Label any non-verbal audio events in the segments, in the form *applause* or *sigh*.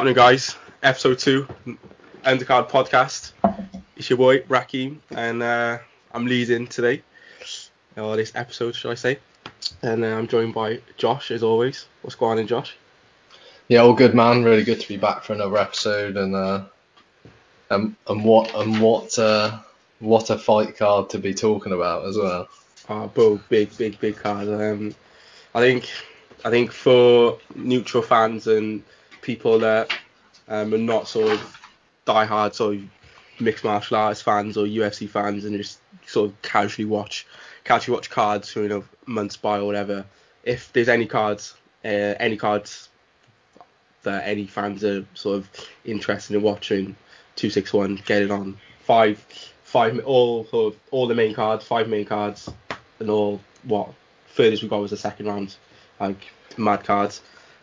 happening, guys? Episode two, Undercard Podcast. It's your boy Rakim, and uh, I'm leading today, or this episode, should I say? And uh, I'm joined by Josh, as always. What's going on, Josh? Yeah, all good, man. Really good to be back for another episode, and uh, and and what and what uh, what a fight card to be talking about as well. Uh, both big, big, big cards. Um, I think, I think for neutral fans and people that um, are not sort of diehard sort of mixed martial arts fans or UFC fans and just sort of casually watch casually watch cards for you know months by or whatever. If there's any cards, uh, any cards that any fans are sort of interested in watching, two six one, get it on. Five, five, all sort of all the main cards, five main cards, and all what furthest we got was the second round, like mad cards.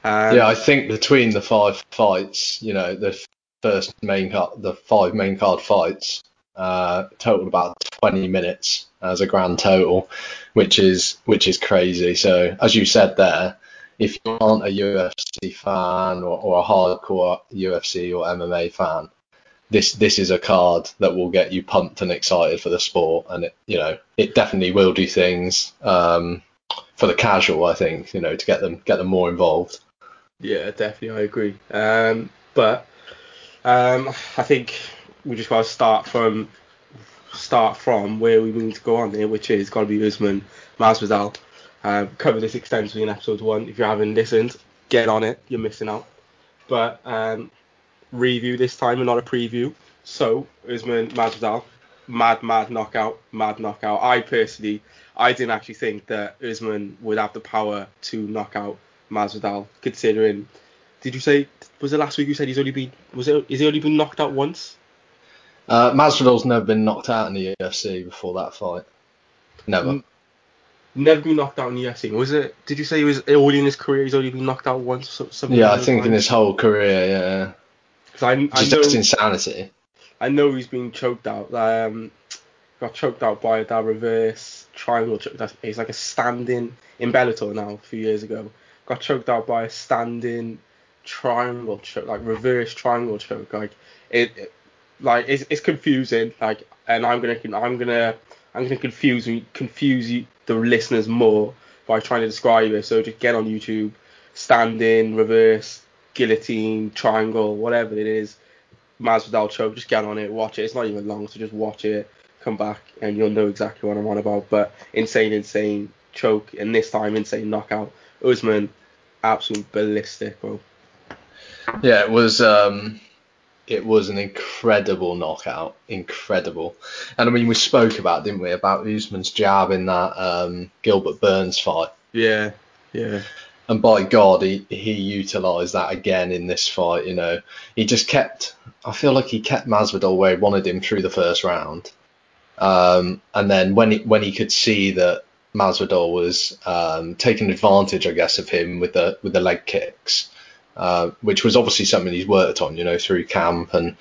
Um, yeah, I think between the five fights, you know, the first main card, the five main card fights, uh, totaled about 20 minutes as a grand total, which is which is crazy. So as you said there, if you aren't a UFC fan or, or a hardcore UFC or MMA fan, this this is a card that will get you pumped and excited for the sport, and it you know it definitely will do things um, for the casual. I think you know to get them get them more involved. Yeah, definitely, I agree. Um, but um, I think we just got to start from start from where we need to go on here, which is got to be Usman Masvidal. Uh, covered this extensively in episode one. If you haven't listened, get on it. You're missing out. But um, review this time and not a preview. So Usman Masvidal, mad, mad knockout, mad knockout. I personally, I didn't actually think that Usman would have the power to knock out Masvidal, considering. Did you say was it last week you said he's only been was it is he only been knocked out once? Uh, Masvidal's never been knocked out in the UFC before that fight. Never. N- never been knocked out in the UFC. Was it? Did you say he was early in his career? He's only been knocked out once. Something Yeah, I think in his whole career, yeah. 'Cause I, I It's know, just insanity. I know he's been choked out. Um, got choked out by that reverse triangle choke. That's, it's like a standing in Bellator now. A few years ago, got choked out by a standing triangle choke, like reverse triangle choke. Like it, it- like it's, it's confusing. Like, and I'm gonna, I'm gonna, I'm gonna confuse confuse you, the listeners more by trying to describe it. So just get on YouTube, standing, reverse, guillotine, triangle, whatever it is. Masvidal choke, just get on it, watch it. It's not even long, so just watch it, come back, and you'll know exactly what I'm on about. But insane, insane choke, and this time insane knockout. Usman, absolute ballistic, bro. Yeah, it was um, it was an incredible knockout, incredible. And I mean, we spoke about, didn't we, about Usman's jab in that um, Gilbert Burns fight. Yeah, yeah, And by God, he he utilised that again in this fight. You know, he just kept. I feel like he kept Masvidal where he wanted him through the first round. Um, and then when he when he could see that Masvidal was um, taking advantage, I guess, of him with the with the leg kicks, uh, which was obviously something he's worked on, you know, through camp, and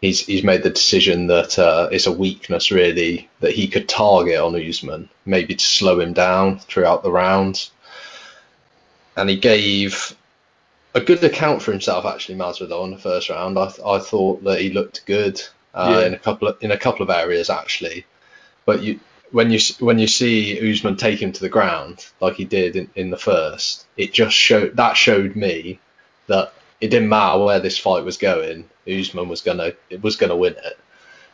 he's he's made the decision that uh, it's a weakness really that he could target on Usman, maybe to slow him down throughout the rounds. And he gave a good account for himself actually, Masvidal in the first round. I I thought that he looked good uh, Yeah. in a couple of in a couple of areas actually, but you when you when you see Usman take him to the ground like he did in, in the first, it just showed that showed me that it didn't matter where this fight was going, Usman was gonna it was gonna win it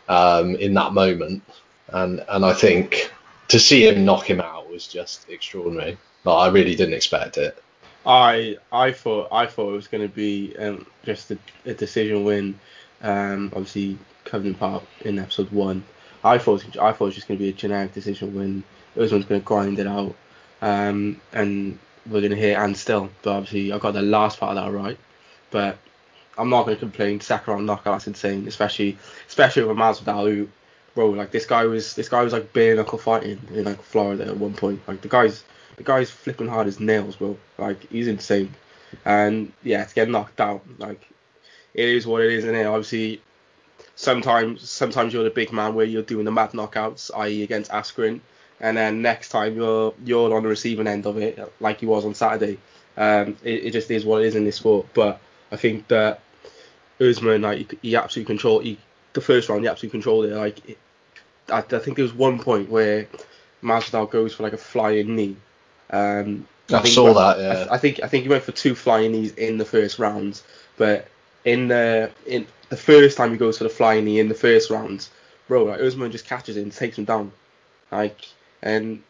um, in that moment, and and I think to see him knock him out was just extraordinary. I really didn't expect it. I I thought I thought it was going to be um, just a, a decision win. Um, obviously Covenant Park in episode one. I thought I thought it was just going to be a generic decision when Usman's going to grind it out, um, and we're going to hit and still. But obviously I got the last part of that right. But I'm not going to complain. Second round knockout, that's insane. Especially especially with Masvidal, who, bro, like this guy was this guy was like bare knuckle fighting in like Florida at one point. Like the guy's the guy's flipping hard as nails, bro. Like he's insane. And yeah, to get knocked out, like it is what it is, and it obviously sometimes sometimes you're the big man where you're doing the mad knockouts, i.e. against Askren, and then next time you're you're on the receiving end of it, like he was on Saturday. Um, it, it just is what it is in this sport. But I think that Usman, like he, he absolutely controlled. He, the first round, he absolutely controlled it. Like it, I, I think there was one point where Masvidal goes for like a flying knee. Um, I, think saw went- that. Yeah. I, I think I think he went for two flying knees in the first round, but in the in the first time he goes for the flying knee in the first round, bro, like Usman just catches him, and takes him down, like and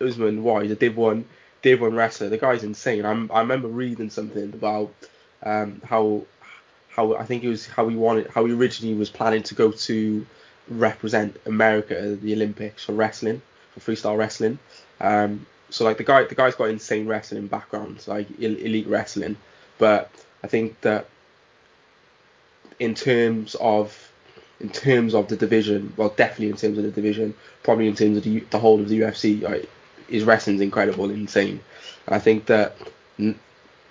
Usman, why he's a Div one Div one wrestler. The guy's insane. I'm, I remember reading something about um, how how I think it was how he wanted how he originally was planning to go to represent America at the Olympics for wrestling for freestyle wrestling. Um, so like the guy the guy's got insane wrestling background, like elite wrestling. But I think that in terms of in terms of the division, well, definitely in terms of the division, probably in terms of the, the whole of the UFC, like, uh, his wrestling's incredible, insane. And I think that n-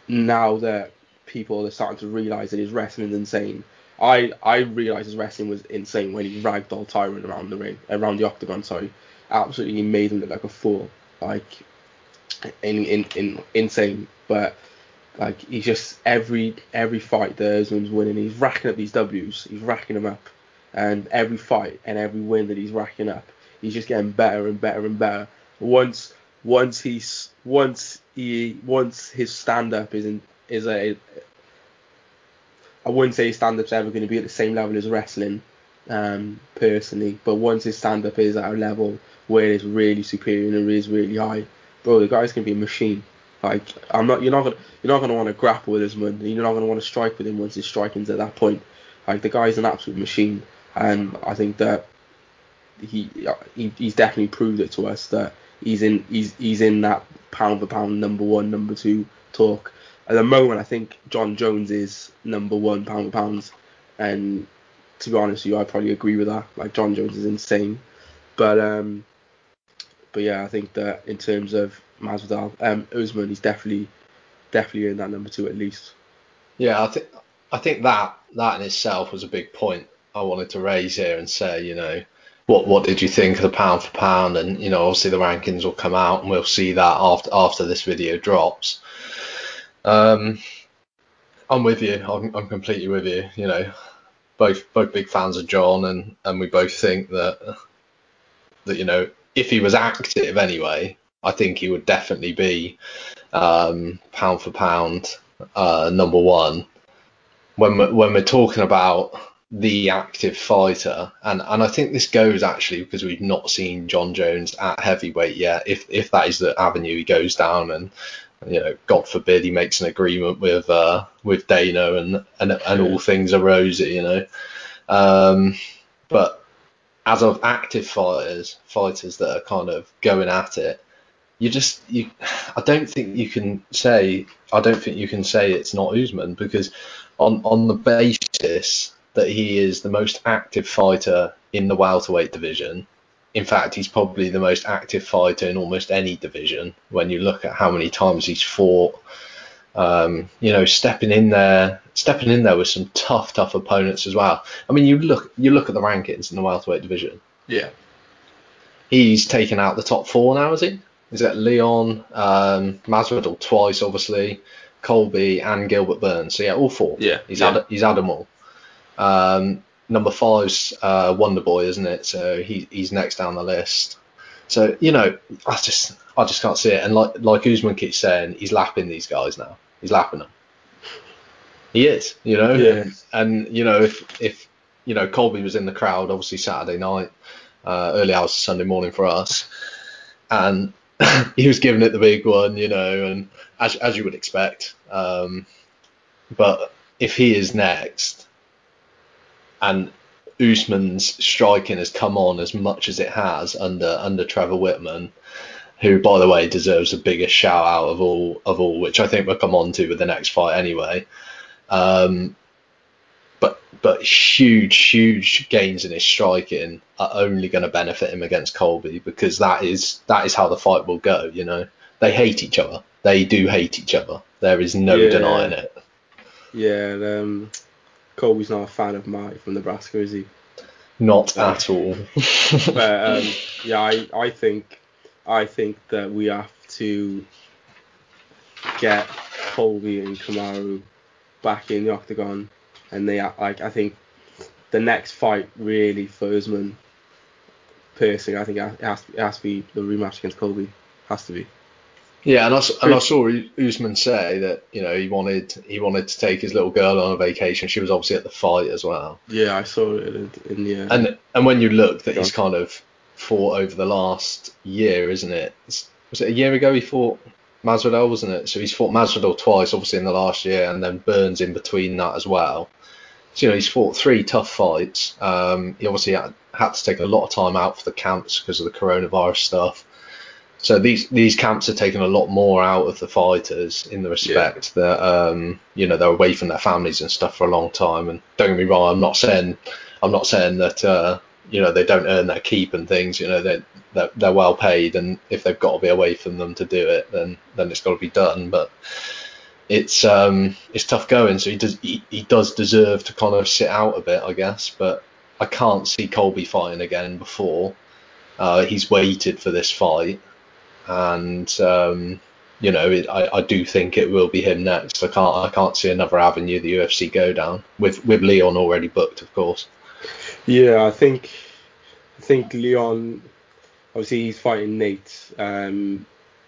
now that people are starting to realize that his wrestling's insane, I I realized his wrestling was insane when he ragdoll Tyron around the ring, around the octagon. Sorry, absolutely made him look like a fool, like in in, in insane. But like he's just every every fight that Usman's winning, he's racking up these W's, he's racking them up, and every fight and every win that he's racking up, he's just getting better and better and better. Once once he's once he once his stand up is in is a I wouldn't say his stand up's ever going to be at the same level as wrestling, um, personally. But once his stand up is at a level where it's really superior and it is really high, bro, the guy's gonna be a machine. Like I'm not, you're not gonna, you're not gonna want to grapple with him, man. You're not gonna want to strike with him once his striking's at that point. Like the guy's an absolute machine, and I think that he, he he's definitely proved it to us that he's in, he's he's in that pound for pound number one, number two talk. At the moment, I think Jon Jones is number one pound for pounds, and to be honest with you, I probably agree with that. Like Jon Jones is insane, but um, but yeah, I think that in terms of Masvidal, um, Usman, he's definitely definitely in that number two at least. Yeah, I think I think that that in itself was a big point I wanted to raise here and say, you know, what what did you think of the pound for pound? And you know, obviously the rankings will come out and we'll see that after after this video drops. Um, I'm with you. I'm, I'm completely with you. You know, both both big fans of Jon, and and we both think that that you know if he was active anyway, I think he would definitely be um, pound for pound uh, number one. When we're, when we're talking about the active fighter, and, and I think this goes actually because we've not seen Jon Jones at heavyweight yet. If if that is the avenue he goes down, and you know, God forbid he makes an agreement with uh, with Dana, and and and all things are rosy, you know. Um, but as of active fighters, fighters that are kind of going at it, you just you *sighs* I don't think you can say I don't think you can say it's not Usman because on on the basis that he is the most active fighter in the welterweight division. In fact, he's probably the most active fighter in almost any division when you look at how many times he's fought. Um, you know, stepping in there, stepping in there with some tough, tough opponents as well. I mean, you look, you look at the rankings in the welterweight division. Yeah. He's taken out the top four now, is he? Is it Leon, um, Masvidal twice, obviously, Colby and Gilbert Burns? So yeah, all four. Yeah, He's yeah. had he's had them all. Um, number five's uh, Wonder Boy, isn't it? So he he's next down the list. So you know, I just I just can't see it. And like like Usman keeps saying, he's lapping these guys now. He's lapping them. He is, you know. Yeah. And you know, if if you know Colby was in the crowd, obviously Saturday night, uh, early hours of Sunday morning for us, and *laughs* he was giving it the big one, you know, and as as you would expect. Um, but if he is next, and Usman's striking has come on as much as it has under under Trevor Wittman, who by the way deserves the biggest shout out of all of all, which I think we'll come on to with the next fight anyway. Um, but but huge huge gains in his striking are only going to benefit him against Colby because that is that is how the fight will go. You know they hate each other. They do hate each other. There is no Yeah. denying it. Yeah, and, um, Colby's not a fan of Mike from Nebraska, is he? Not at all. but *laughs* um, yeah, I, I think I think that we have to get Colby and Kamaru back in the octagon, and they like I think the next fight really for Usman. Personally, I think it has, it has to be the rematch against Colby. Has to be. Yeah, and I, and I saw Usman say that you know he wanted he wanted to take his little girl on a vacation. She was obviously at the fight as well. Yeah, I saw it in, in the. Uh, and and when you look that he's kind of fought over the last year, isn't it? Was it a year ago he fought Masvidal, wasn't it? So he's fought Masvidal twice, obviously in the last year, and then Burns in between that as well. So you know he's fought three tough fights. Um, he obviously had, had to take a lot of time out for the camps because of the coronavirus stuff. So these these camps are taking a lot more out of the fighters in the respect yeah. that um, you know they're away from their families and stuff for a long time. And don't get me wrong, I'm not saying I'm not saying that uh, you know they don't earn their keep and things. You know they they're, they're well paid, and if they've got to be away from them to do it, then then it's got to be done. But it's um it's tough going. So he does he, he does deserve to kind of sit out a bit, I guess. But I can't see Colby fighting again before. Uh, he's waited for this fight and um, you know, it, I, I do think it will be him next. I can't I can't see another avenue the UFC go down with with Leon already booked, of course. Yeah, I think I think Leon. Obviously, he's fighting Nate. Um,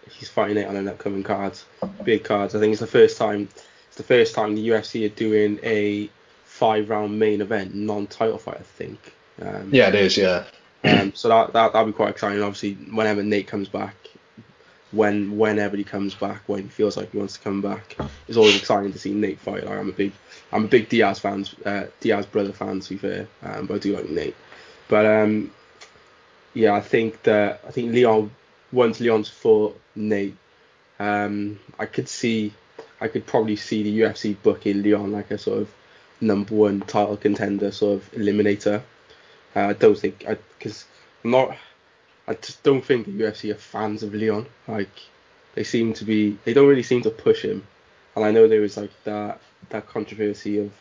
he's fighting Nate on an upcoming card, big cards. I think it's the first time. It's the first time the UFC are doing a five-round main event, non-title fight. I think. Um, yeah, it is. Yeah. Um, so that that that'll be quite exciting. Obviously, whenever Nate comes back, when whenever he comes back, when he feels like he wants to come back. It's always exciting to see Nate fight. Like, I'm a big I'm a big Diaz fans, uh, Diaz brother fan to be fair, um, but I do like Nate. But um, yeah, I think that I think Leon once Leon's fought Nate, um, I could see I could probably see the UFC booking Leon like a sort of number one title contender, sort of eliminator. Uh, I don't think I because I'm not I just don't think the UFC are fans of Leon. Like they seem to be, they don't really seem to push him. And I know there was like that that controversy of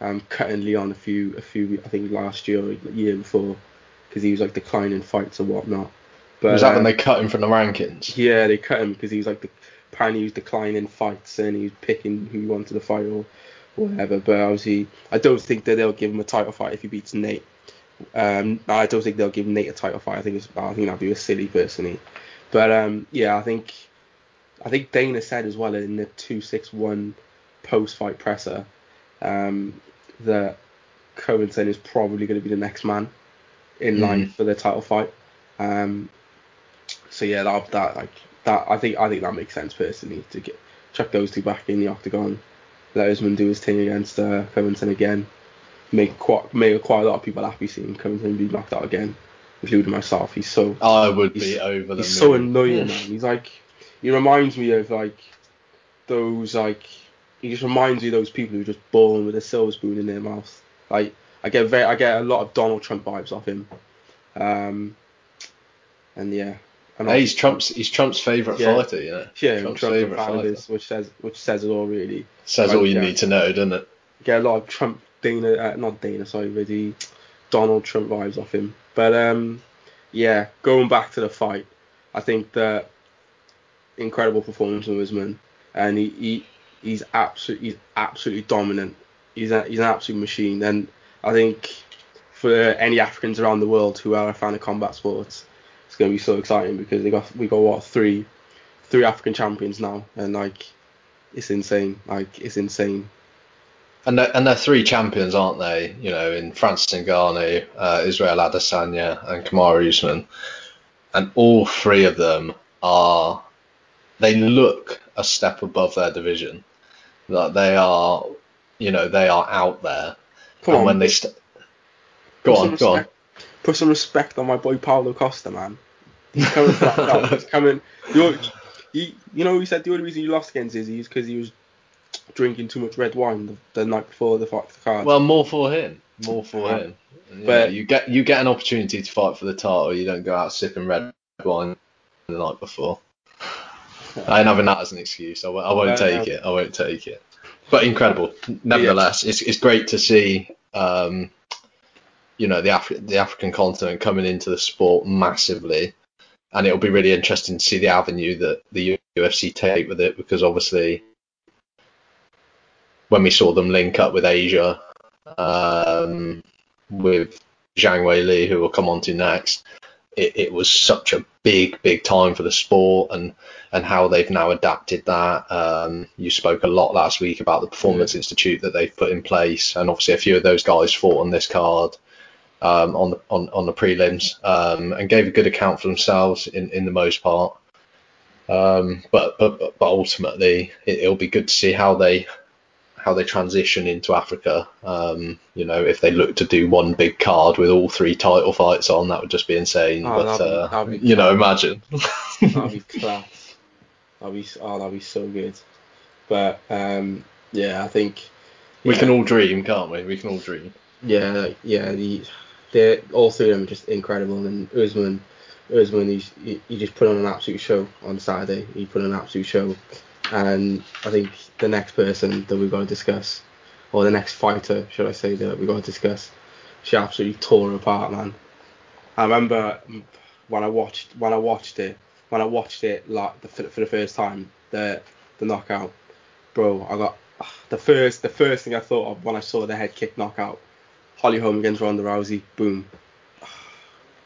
um, cutting Leon a few a few I think last year or year before because he was like declining fights or whatnot. But was that um, when they cut him from the rankings? Yeah, they cut him because he was like the, apparently he was declining fights and he was picking who he wanted to fight or whatever. But obviously, I don't think that they'll give him a title fight if he beats Nate. Um, I don't think they'll give Nate a title fight. I think it's, I think that'd be a silly personally. But um, yeah, I think I think Dana said as well in the two six one post fight presser um, that Covington is probably going to be the next man in mm. line for the title fight. Um, so yeah, that, that like that I think I think that makes sense personally to get chuck those two back in the octagon. Let Usman do his thing against uh, Covington again make quite make quite a lot of people happy seeing Covington be knocked out again, including myself. He's so I would be over the He's so annoying, man. He's like he reminds me of like those like he just reminds of those people who are just born with a silver spoon in their mouth. Like I get very I get a lot of Donald Trump vibes off him. Um, and yeah. Hey, he's Trump's he's Trump's favourite yeah, fighter, yeah. Yeah, Trump's, Trump's favourite fighter, which says which says it all really. Says all you need to know, doesn't it? Get a lot of Trump Dana, uh, not Dana, sorry, really Donald Trump vibes off him. But um, yeah, going back to the fight, I think that incredible performance from Usman, and he, he he's absolutely he's absolutely dominant. He's a, he's an absolute machine, and I think for any Africans around the world who are a fan of combat sports, it's going to be so exciting because they got we got what three three African champions now, and like it's insane. Like it's insane and they're, and they're three champions, aren't they? You know, in Francis Ngannou, uh, Israel Adesanya, and Kamaru Usman, and all three of them are they look a step above their division. That they are, you know, they are out there. Come and on, when they st- go on, go on. Put some respect on my boy Paulo Costa, man. He's coming for that belt. *laughs* He's coming. You, you, you know, he said the only reason you lost against Izzy is because he was drinking too much red wine the, the night before the fight for the card. Well, more for him. More for yeah. him. Yeah, but you get you get an opportunity to fight for the title. You don't go out sipping red wine the night before. I ain't having that as an excuse. I w- I won't take it. I won't take it. But incredible, nevertheless. Yeah. It's it's great to see. Um, you know the Afri- the African continent coming into the sport massively, and it'll be really interesting to see the avenue that the UFC take with it because obviously when we saw them link up with Asia, um, with Zhang Weili, who we'll come on to next, it, it was such a big, big time for the sport and, and how they've now adapted that. Um, you spoke a lot last week about the Performance. Institute that they've put in place, and obviously a few of those guys fought on this card. Um, on the on, on the prelims um, and gave a good account for themselves in, in the most part. Um, but, but but ultimately, it, will be good to see how they how they transition into Africa. Um, you know, if they look to do one big card with all three title fights on, that would just be insane. Oh, but be, uh, you know, imagine. that'd be class. That'd be oh, that'd be so good. But um, yeah, I think we can all dream, can't we? We can all dream. Yeah, yeah. The they all three of them are just incredible, and Usman, Usman, he's, he, he just put on an absolute show on Saturday. He put on an absolute show and I think the next person that we've got to discuss, or the next fighter, should I say, that we've got to discuss, she absolutely tore apart, man. I remember when I watched when I watched it when I watched it like the, for the first time the the knockout, bro. I got ah, the first the first thing I thought of when I saw the head kick knockout, Holly Holm against Ronda Rousey, boom.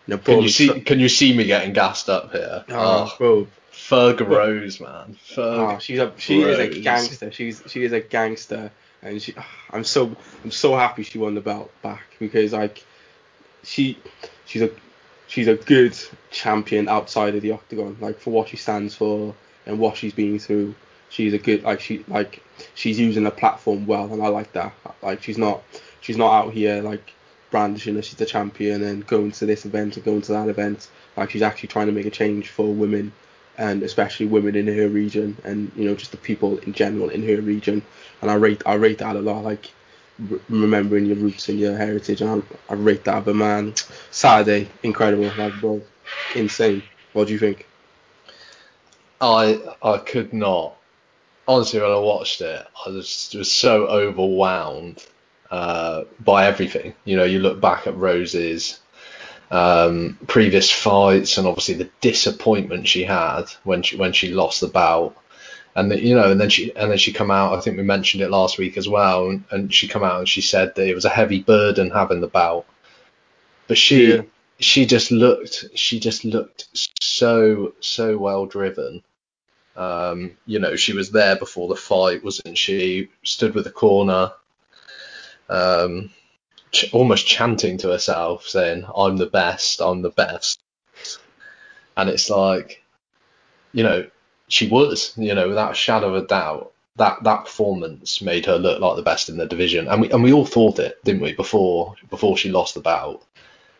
You know, can you *sighs* see? Can you see me getting gassed up here? Oh, oh. bro, Thug Rose, man. Thug oh, she's a she Rose. is a gangster. She's she is a gangster, and she. Ah, I'm so I'm so happy she won the belt back because like she she's a she's a good champion outside of the octagon. Like for what she stands for and what she's been through, she's a good like she like she's using the platform well, and I like that. Like she's not she's not out here like brandishing that she's the champion and going to this event and going to that event. Like she's actually trying to make a change for women and especially women in her region and you know just the people in general in her region. And I rate I rate that a lot like remembering your roots and your heritage. And I, I rate that but man. Saturday incredible like bro. Insane. What do you think? I I could not. Honestly when I watched it I was, was so overwhelmed uh, by everything. You know you look back at Rose's um, previous fights and obviously the disappointment she had when she when she lost the bout. And the, you know and then she and then she come out I think we mentioned it last week as well and, and she come out and she said that it was a heavy burden having the bout. But she yeah. she just looked she just looked so so well driven. Um, you know she was there before the fight wasn't she? Stood with the corner. Um, ch- almost chanting to herself, saying, "I'm the best, I'm the best," and it's like, you know, she was, you know, without a shadow of a doubt. That that performance made her look like the best in the division, and we and we all thought it, didn't we, before before she lost the bout.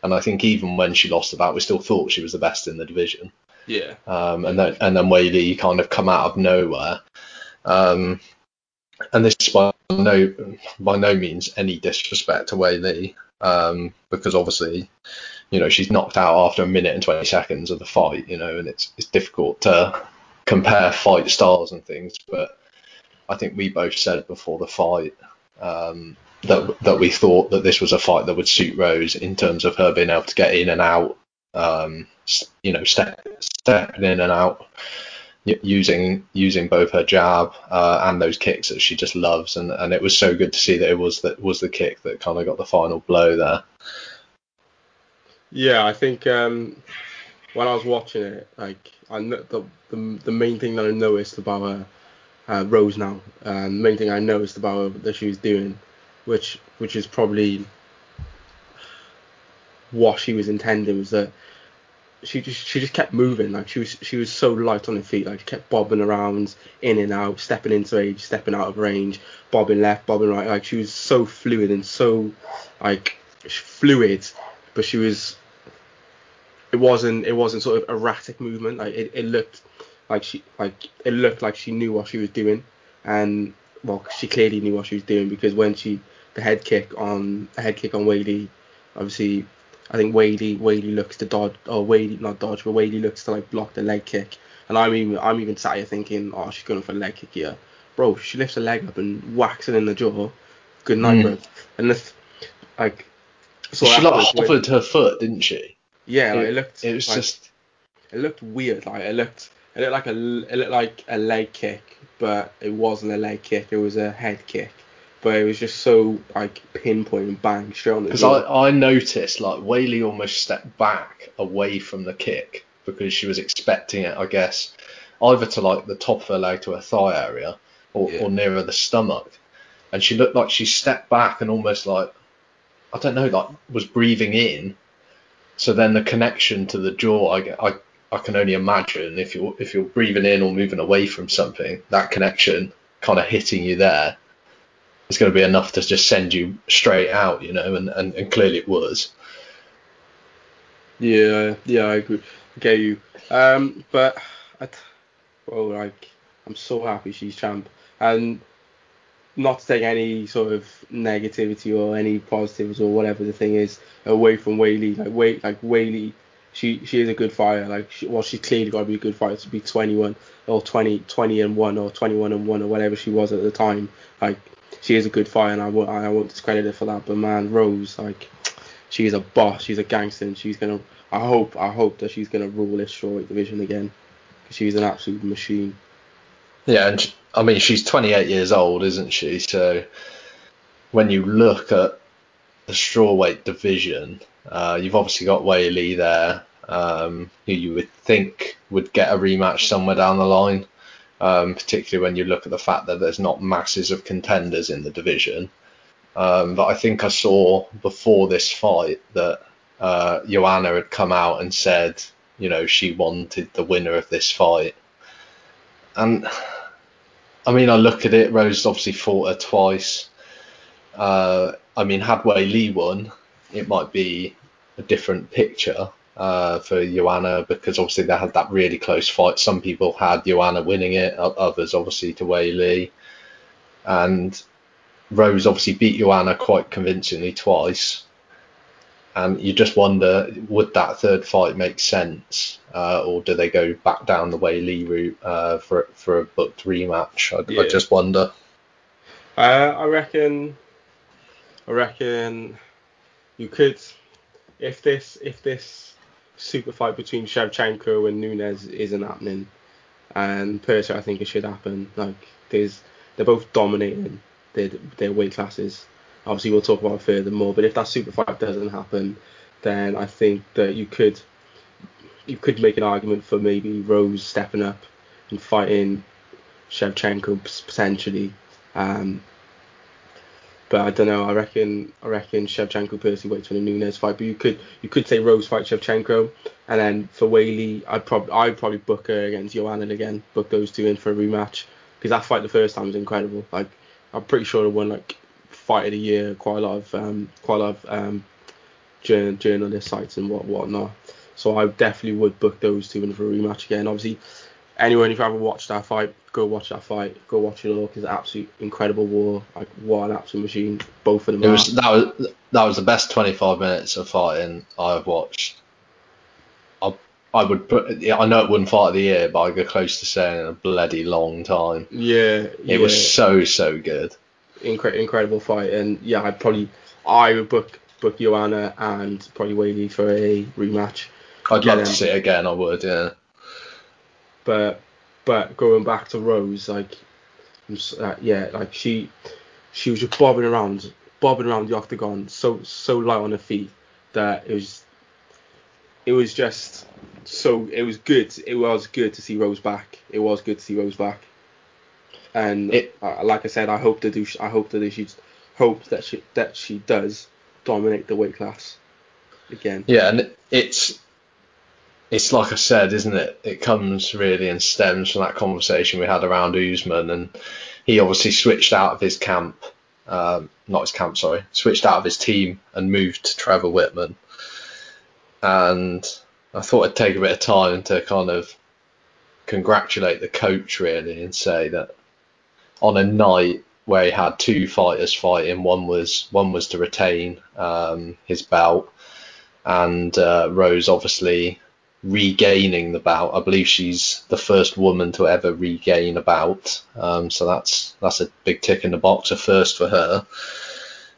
And I think even when she lost the bout, we still thought she was the best in the division. Yeah. Um, and then and then Weili kind of come out of nowhere. Um, and this no by no means any disrespect to Weili, um, because obviously, you know, she's knocked out after a minute and 20 seconds of the fight, you know, and it's it's difficult to compare fight styles and things, but I think we both said before the fight um, that that we thought that this was a fight that would suit Rose in terms of her being able to get in and out, um, you know, step, stepping in and out using using both her jab uh, and those kicks that she just loves, and, and it was so good to see that it was that was the kick that kind of got the final blow there. Yeah, I think um, when I was watching it, like I the, the the main thing that I noticed about her, uh, Rose now, uh, the main thing I noticed about her that she was doing, which which is probably what she was intending was that she just she just kept moving like she was she was so light on her feet like she kept bobbing around in and out stepping into range stepping out of range bobbing left bobbing right like she was so fluid and so like fluid but she was it wasn't it wasn't sort of erratic movement like it, it looked like she like it looked like she knew what she was doing and well she clearly knew what she was doing because when she the head kick on the head kick on Weili obviously I think Weili Weili looks to dodge or Weili not dodge, but Weili looks to like block the leg kick. And I'm even I'm even sat here thinking, oh, she's going for a leg kick here, bro. She lifts her leg up and whacks it in the jaw. Good night, mm. bro. And this, like, So she like hovered her foot, didn't she? yeah, like, it, it looked. it was like, just It looked weird. Like it looked. It looked like a. It looked like a leg kick, but it wasn't a leg kick. It was a head kick. But it was just so like pinpoint and bang straight on the because. I, I noticed like Weili almost stepped back away from the kick because she was expecting it, I guess, either to like the top of her leg to her thigh area or, Yeah. or nearer the stomach, and she looked like she stepped back and almost like I don't know, like was breathing in. So then the connection to the jaw, I, I, I can only imagine if you're if you're breathing in or moving away from something, that connection kind of hitting you there is going to be enough to just send you straight out, you know, and, and, and clearly it was. Yeah, yeah, I agree. Get you. Um, but I, well, like I'm so happy she's champ, and not to take any sort of negativity or any positives or whatever the thing is away from Weili. Like Wait, like Weili, she she is a good fighter. Like she, well, she's clearly got to be a good fighter to be 21 or 20, 20 and one or 21 and one or whatever she was at the time. Like she is a good fighter, and I won't discredit her for that. But man, Rose, like she's a boss. She's a gangster. And she's gonna. I hope. I hope that she's gonna rule this strawweight division again. 'cause she's an absolute machine. Yeah, and sh I mean she's 28 years old, isn't she? So when you look at the strawweight division, uh, you've obviously got Weili there, um, who you would think would get a rematch somewhere down the line. Um, particularly when you look at the fact that there's not masses of contenders in the division. Um, but I think I saw before this fight that uh, Joanna had come out and said, you know, she wanted the winner of this fight. And I mean, I look at it. Rose obviously fought her twice. Uh, I mean, had Weili won, it might be a different picture uh, for Joanna because obviously they had that really close fight. Some people had Joanna winning it, others obviously to Weili. And Rose obviously beat Joanna quite convincingly twice. And you just wonder, would that third fight make sense, uh, or do they go back down the Weili route uh, for for a booked rematch? I, I just wonder. Uh, I reckon. I reckon you could, if this if this super fight between Shevchenko and Nunes isn't happening, and personally I think it should happen. Like there's they're both dominating their their weight classes. Obviously we'll talk about it further more, but if that super fight doesn't happen, then I think that you could you could make an argument for maybe Rose stepping up and fighting Shevchenko potentially. Um, but I don't know. I reckon I reckon Shevchenko personally waits for the Nunes fight. But you could you could say Rose fight Shevchenko, and then for Weili, I'd probably I'd probably book her against Joanna again. Book those two in for a rematch because that fight the first time was incredible. Like I'm pretty sure they won like fight of the year, quite a lot of um, quite a lot of um, journal, journalist sites and what whatnot. So I definitely would book those two in for a rematch again. Obviously, anyone if you haven't watched that fight, go watch that fight. Go watch it all because it's an absolute incredible war. Like what an absolute machine. Both of them. Was that was that was the best 25 minutes of fighting I've watched. I I would put yeah, I know it wouldn't fight of the year, but I go close to saying in a bloody long time. yeah, It was so so good. incre- incredible fight, and yeah, I'd probably I would book book Joanna and probably Weili for a rematch. I'd love to see it again. I would, yeah. but but going back to Rose, like, uh, yeah, like she she was just bobbing around, bobbing around the octagon, so so light on her feet that it was it was just so it was good. It was good to see Rose back. It was good to see Rose back. And It- uh, like I said, I hope to do. I hope that she hope that she that she does dominate the weight class again. Yeah, and it's it's like I said, isn't it? It comes really and stems from that conversation we had around Usman, and he obviously switched out of his camp, um, not his camp, sorry, switched out of his team and moved to Trevor Wittman. And I thought I'd take a bit of time to kind of congratulate the coach really and say that on a night where he had two fighters fighting, one was one was to retain um, his belt, and uh, Rose obviously regaining the bout. I believe she's the first woman to ever regain a bout, um, so that's that's a big tick in the box, a first for her.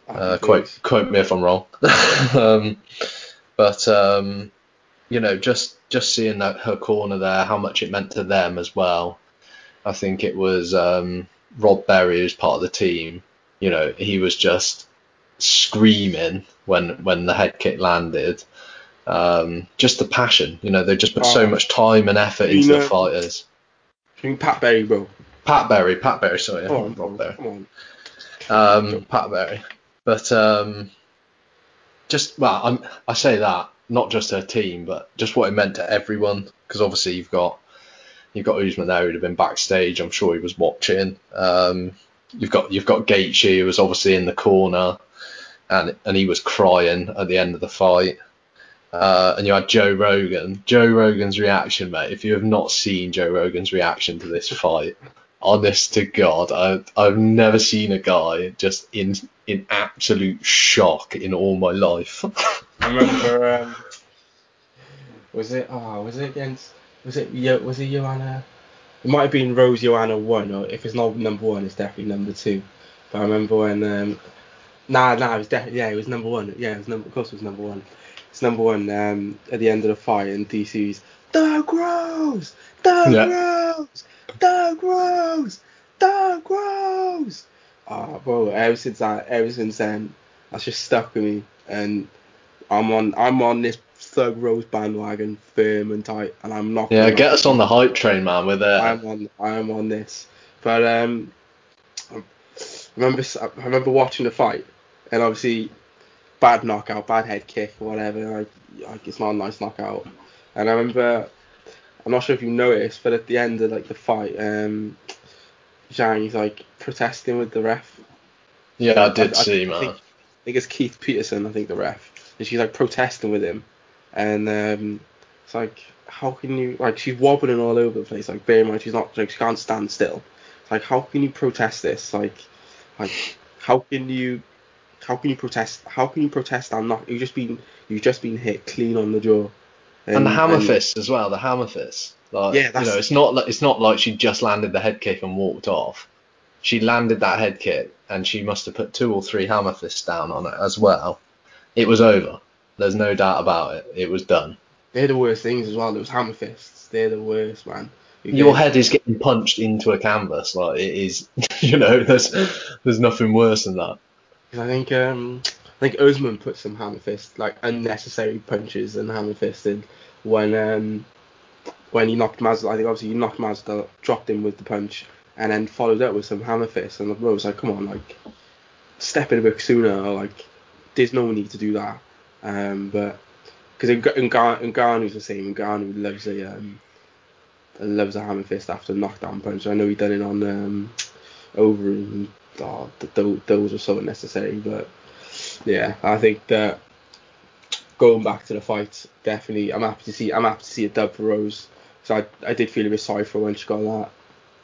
Uh, quote quote me if I'm wrong. *laughs* um, but um, you know, just just seeing that her corner there, how much it meant to them as well. I think it was um, Rob Berry, who's part of the team. You know, he was just screaming when when the head kick landed. Um, just the passion, you know, they just put oh, so much time and effort into know, the fighters. I mean, Pat Barry, bro. Pat Barry, Pat Barry, sorry, come on, Rob Berry. Come on. Um, Pat Barry, but um, just well, I'm, I say that not just her team, but just what it meant to everyone. Because obviously you've got you've got Usman there who'd have been backstage. I'm sure he was watching. Um, you've got you've got Gaethje who was obviously in the corner, and and he was crying at the end of the fight. Uh, and you had Joe Rogan. Joe Rogan's reaction, mate. If you have not seen Joe Rogan's reaction to this fight, honest to God, I, I've never seen a guy just in in absolute shock in all my life. *laughs* I remember, um, was it? Oh, was it against? Was it? Was it Joanna? It might have been Rose Joanna one, or if it's not number one, it's definitely number two. But I remember when, um, nah, nah, it was definitely yeah, it was number one. Yeah, it was number, of course, it was number one. It's number one um, at the end of the fight, and DC's Thug Rose, Thug yeah. Rose, Thug Rose, Thug Rose. Oh, bro, ever since that, ever since then, that's just stuck with me, and I'm on, I'm on this Thug Rose bandwagon, firm and tight, and I'm not. Yeah, get us on the hype train, man. We're there. I'm on, I'm on this, but um, I remember, I remember watching the fight, and obviously, bad knockout, bad head kick, or whatever. Like, like it's not a nice knockout, and I remember I'm not sure if you noticed, but at the end of like the fight, um, Zhang is like protesting with the ref. Yeah, I did I, see, I man. Think, I think it's Keith Peterson, I think the ref, and she's like protesting with him, and um, it's like how can you like she's wobbling all over the place. Like bear in mind she's not like she can't stand still. It's like how can you protest this? Like like how can you how can you protest how can you protest and not You've just been you've just been hit clean on the jaw and, and the hammer and, fist as well. The hammer fist. Like, yeah, that's... you know, it's not like it's not like she just landed the head kick and walked off. She landed that head kick and she must have put two or three hammer fists down on it as well. It was over. There's no doubt about it. It was done. They're the worst things as well. Those hammer fists. They're the worst, man. You Your get... head is getting punched into a canvas. Like it is. *laughs* You know, there's there's nothing worse than that. I think um I think Usman put some hammer fist like unnecessary punches and hammer fisted when um, when he knocked Masvidal. I think obviously he knocked Masvidal, dropped him with the punch, and then followed up with some hammer fist. And I was like, come on, like step in a bit sooner. Like there's no need to do that. Um, but because Ngannou's the same. Ngannou loves a um, loves a hammer fist after knockdown punch. I know he done it on um, over and oh, those are so unnecessary. But yeah, I think that going back to the fight, definitely, I'm happy to see. I'm happy to see a dub for Rose. So I, I did feel a bit sorry for when she got that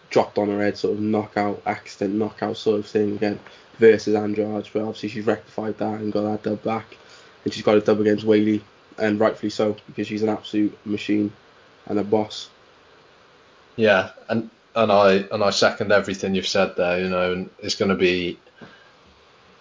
dropped on her head sort of knockout, accident knockout sort of thing again versus Andrade. But obviously she's rectified that and got that dub back, and she's got a dub against Weili, and rightfully so because she's an absolute machine and a boss. Yeah, and and I and I second everything you've said there. You know, and it's going to be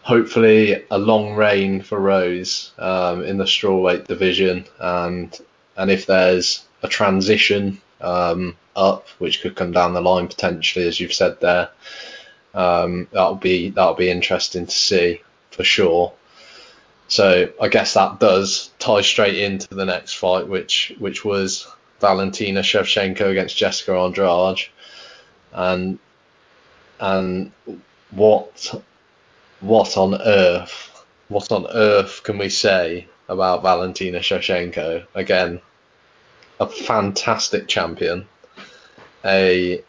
hopefully a long reign for Rose um, in the strawweight division, and and if there's a transition um, up, which could come down the line potentially, as you've said there, um, that'll be that'll be interesting to see for sure. So I guess that does tie straight into the next fight, which which was Valentina Shevchenko against Jessica Andrade, and and what what on earth, what on earth can we say about Valentina Shevchenko? Again, a fantastic champion, a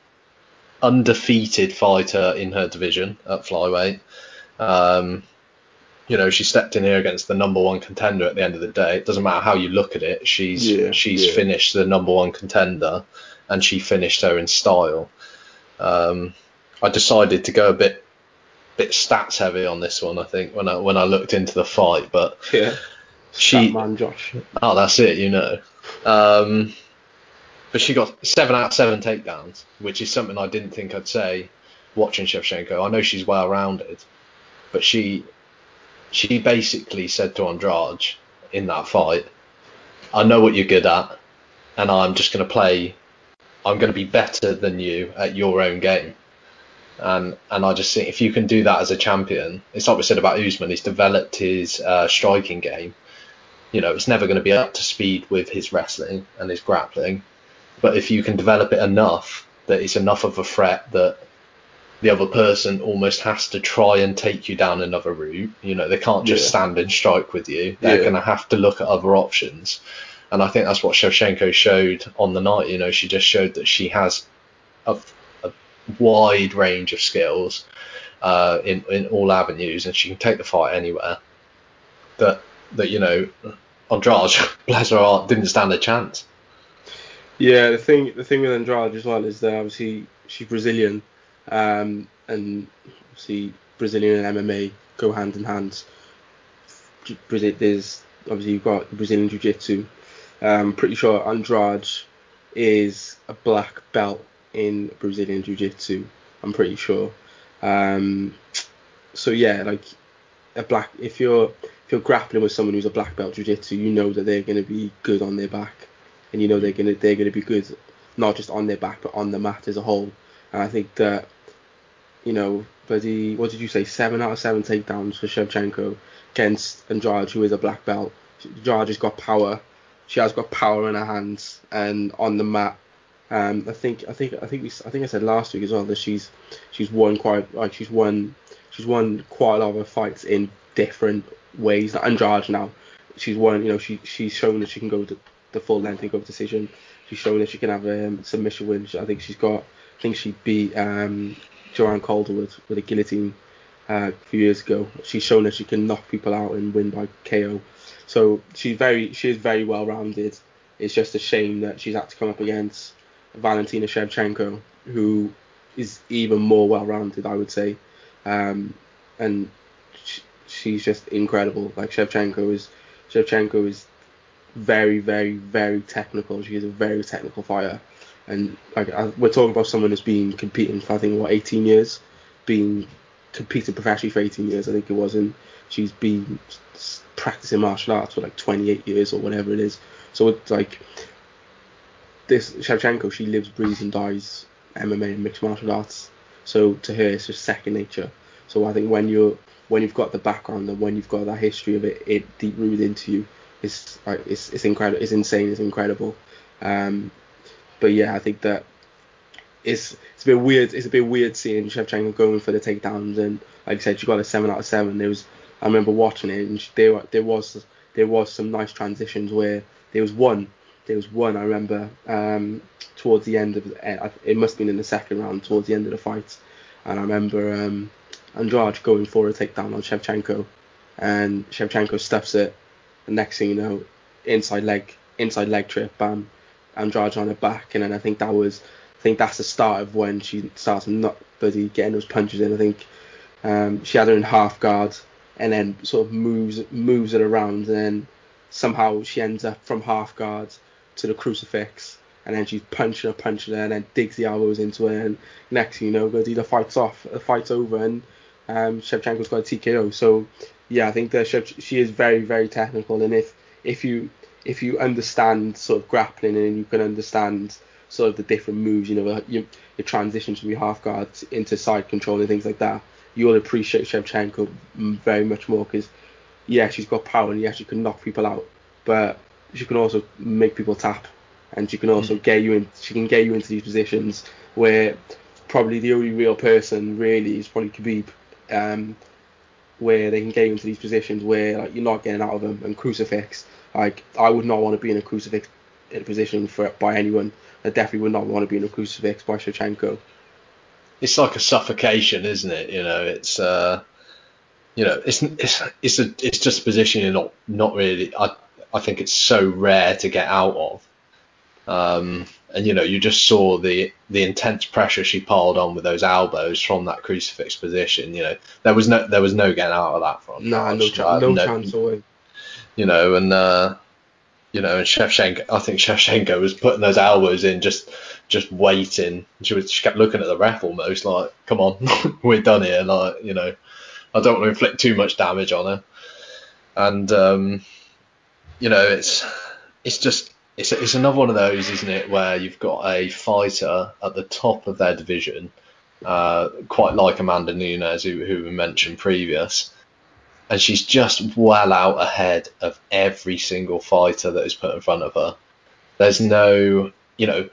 undefeated fighter in her division at flyweight. Um, you know, she stepped in here against the number one contender at the end of the day. It doesn't matter how you look at it. She's yeah, she's yeah. finished the number one contender, and she finished her in style. Um, I decided to go a bit bit stats heavy on this one. I think when I when I looked into the fight, but yeah, she man Josh. Oh, that's it. You know. Um, but she got seven out of seven takedowns, which is something I didn't think I'd say watching Shevchenko. I know she's well rounded, but she she basically said to Andrade in that fight, "I know what you're good at, and I'm just going to play. I'm going to be better than you at your own game." And and I just think if you can do that as a champion, it's like we said about Usman. He's developed his uh, striking game. You know, it's never going to be up to speed with his wrestling and his grappling, but if you can develop it enough that it's enough of a threat that the other person almost has to try and take you down another route. You know, they can't just Yeah. stand and strike with you. They're Yeah. going to have to look at other options. And I think that's what Shevchenko showed on the night. You know, she just showed that she has a, a wide range of skills uh, in in all avenues, and she can take the fight anywhere. That that you know, Andrade, *laughs* heart, didn't stand a chance. Yeah, the thing the thing with Andrade as well is that obviously she's Brazilian, um, and obviously Brazilian and MMA go hand in hand. There's obviously you've got Brazilian Jiu Jitsu. I'm pretty sure Andrade is a black belt in Brazilian Jiu Jitsu. I'm pretty sure. Um, so yeah, like a black if you're if you're grappling with someone who's a black belt Jiu Jitsu, you know that they're going to be good on their back and you know they're gonna they're gonna be good, not just on their back but on the mat as a whole. And I think that, you know, bloody what did you say? Seven out of seven takedowns for Shevchenko against Andrade, who is a black belt. Andrade has got power. She has got power in her hands and on the mat. Um, I think I think I think we, I think I said last week as well that she's she's won quite like she's won she's won quite a lot of her fights in different ways. Like Andrade now, she's won. You know, she she's shown that she can go to the full length and go decision. She's shown that she can have a um, submission win. I think she's got. I think she beat um, Joanne Calder with, with a guillotine a few years ago. She's shown that she can knock people out and win by KO. So she's very she is very well rounded. It's just a shame that she's had to come up against Valentina Shevchenko, who is even more well rounded, I would say. Um, and sh she's just incredible. Like Shevchenko is Shevchenko is very, very, very technical. She is a very technical fighter, and like I, we're talking about someone who's been competing for I think what 18 years, being competed professionally for 18 years I think it was, and she's been practicing martial arts for like 28 years or whatever it is. So it's like this Shevchenko, she lives, breathes, and dies MMA and mixed martial arts. So to her, it's just second nature. So I think when you're when you've got the background and when you've got that history of it, it deep rooted into you, it's like it's it's incredible, it's insane, it's incredible. Um, but yeah, I think that it's it's a bit weird. It's a bit weird seeing Shevchenko going for the takedowns, and like I said, she got a seven out of seven. There was I remember watching it, and she, there there was there was some nice transitions where there was one there was one I remember um, towards the end of the, it must have been in the second round towards the end of the fight, and I remember um, Andrade going for a takedown on Shevchenko, and Shevchenko stuffs it. The next thing you know, inside leg inside leg trip, bam, Andrade on her back, and then I think that was think that's the start of when she starts not bloody getting those punches in. I think um, she had her in half guard and then sort of moves moves it around and then somehow she ends up from half guard to the crucifix and then she's punching her, punching her, and then digs the elbows into her. And next you know, bloody the fight's off, the fight's over, and um, Shevchenko's got a TKO. So yeah, I think that she is very, very technical, and if if you if you understand sort of grappling and you can understand sort of the different moves, you know, your, your transition from your half guard into side control and things like that, you'll appreciate Shevchenko very much more because yeah, she's got power and yeah, she can knock people out, but she can also make people tap, and she can also get you in. She can get you into these positions where probably the only real person really is probably Khabib, um, where they can get you into these positions where like you're not getting out of them. And crucifix, like I would not want to be in a crucifix in a position for by anyone. I definitely would not want to be in a crucifix by Shevchenko. It's like a suffocation, isn't it? You know, it's uh, you know, it's it's it's a it's just a position you're not not really. I I think it's so rare to get out of. Um, and you know, you just saw the the intense pressure she piled on with those elbows from that crucifix position. You know, there was no there was no getting out of that from. Nah, no, ch- Uh, no chance away. You know, and uh, you know, and Shevchenko, I think Shevchenko was putting those elbows in, just just waiting. She was she kept looking at the ref almost like, come on, *laughs* we're done here. Like, you know, I don't want to inflict too much damage on her. and um, you know it's it's just it's it's another one of those, isn't it, where you've got a fighter at the top of their division, uh, quite like Amanda Nunes, who, who we mentioned previous, and she's just well out ahead of every single fighter that is put in front of her. There's no, you know,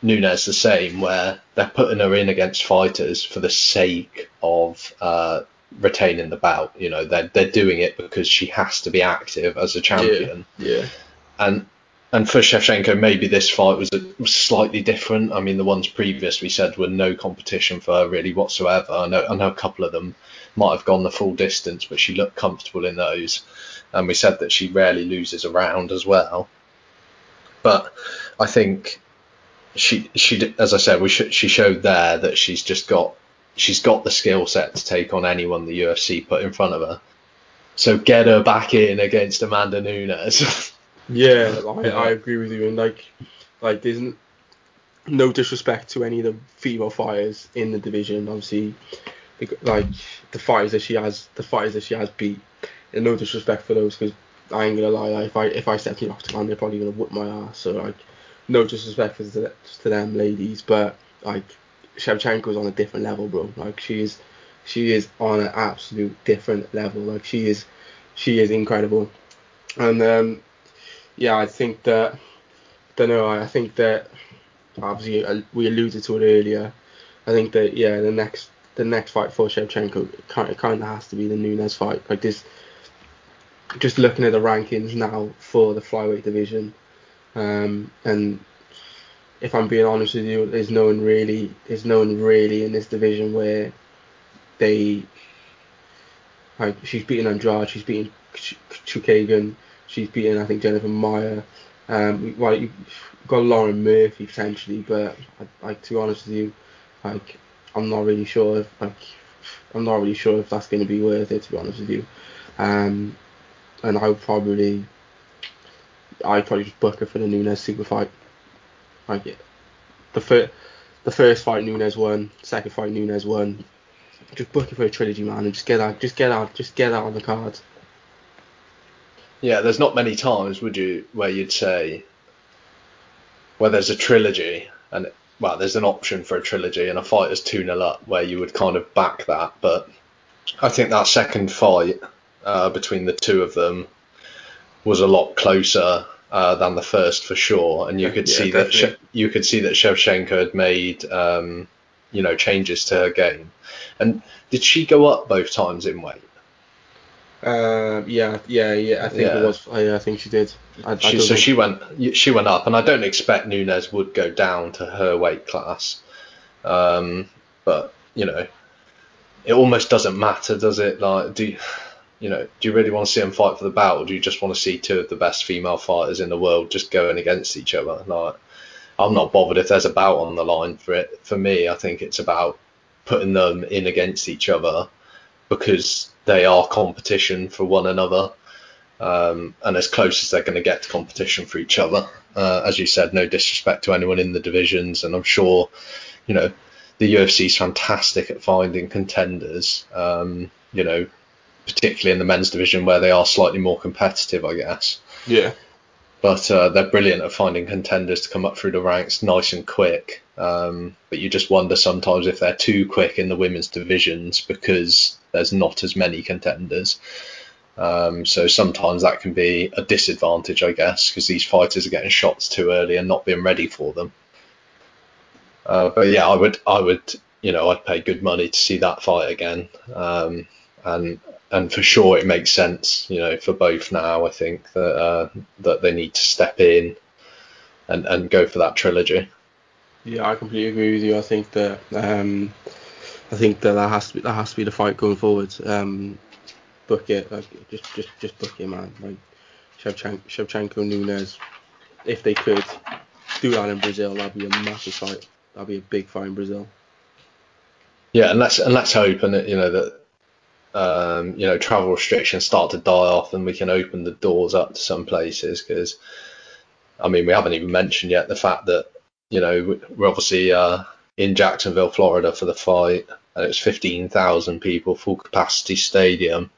Nunes the same, where they're putting her in against fighters for the sake of uh, retaining the bout. You know, they're they're doing it because she has to be active as a champion. Yeah. yeah. And and for Shevchenko, maybe this fight was, a, was slightly different. I mean, the ones previous we said were no competition for her really whatsoever. I know, I know a couple of them might have gone the full distance, but she looked comfortable in those. And we said that she rarely loses a round as well. But I think she she as I said, we sh- she showed there that she's just got she's got the skill set to take on anyone the UFC put in front of her. So get her back in against Amanda Nunes. *laughs* Yeah, I, I agree with you. And like, like there's no disrespect to any of the female fighters in the division. Obviously, like the fighters that she has, the fighters that she has beat. And no disrespect for those, because I ain't gonna lie. Like, if I if I stepped in the octagon, they're probably gonna whoop my ass. So like, no disrespect to, to them ladies, but like Shevchenko's on a different level, bro. Like she is, she is on an absolute different level. Like she is, she is incredible. And um, yeah, I think that. Don't know. I think that obviously uh, we alluded to it earlier. I think that yeah, the next the next fight for Shevchenko kind of, has to be the Nunes fight. Like this, just looking at the rankings now for the flyweight division, um, and if I'm being honest with you, there's no one really there's no one really in this division where they like she's beaten Andrade, she's beaten Chookagian, she's beaten I think Jennifer Maia. Um, well, you've got Lauren Murphy potentially, but like to be honest with you, like I'm not really sure if like I'm not really sure if that's going to be worth it. To be honest with you, um, and I would probably I'd probably just book her for the Nunes super fight. Like the first the first fight Nunes won, second fight Nunes won. Just book it for a trilogy, man, and just get out, just get out, just get out on the cards. Yeah, there's not many times, would you, where you'd say, where there's a trilogy and well, there's an option for a trilogy and a fight is 2 0 up where you would kind of back that. But I think that second fight uh, between the two of them was a lot closer uh, than the first for sure. And you could yeah, see definitely. that you could see that Shevchenko had made um, you know changes to her game. And did she go up both times in weight? Uh, yeah, yeah, yeah. I think yeah. it was. I, I think she did. I, she, I so think... she went. She went up, and I don't expect Nunes would go down to her weight class. Um, but you know, it almost doesn't matter, does it? Like, do you, you know? Do you really want to see them fight for the bout, or do you just want to see two of the best female fighters in the world just going against each other? Like, I'm not bothered if there's a bout on the line for it. For me, I think it's about putting them in against each other because they are competition for one another, um, and as close as they're going to get to competition for each other. Uh, as you said, no disrespect to anyone in the divisions, and I'm sure, you know, the UFC is fantastic at finding contenders. Um, you know, particularly in the men's division where they are slightly more competitive, I guess. Yeah. But uh, they're brilliant at finding contenders to come up through the ranks nice and quick. Um, but you just wonder sometimes if they're too quick in the women's divisions because there's not as many contenders. Um, so sometimes that can be a disadvantage, I guess, because these fighters are getting shots too early and not being ready for them. Uh, but yeah, I would, I would, you know, I'd pay good money to see that fight again. Um, and and for sure, it makes sense, you know, for both now. I think that uh, that they need to step in and and go for that trilogy. Yeah, I completely agree with you. I think that um, I think that that has to be that has to be the fight going forward. Um, book it, like, just just just book it, man. Like Shevchenko, Shevchenko, Nunes, if they could do that in Brazil, that'd be a massive fight. That'd be a big fight in Brazil. Yeah, and let's and let's hope and you know that um, you know travel restrictions start to die off and we can open the doors up to some places because I mean we haven't even mentioned yet the fact that you know we're obviously uh, in Jacksonville, Florida for the fight and it was 15,000 people, full capacity stadium.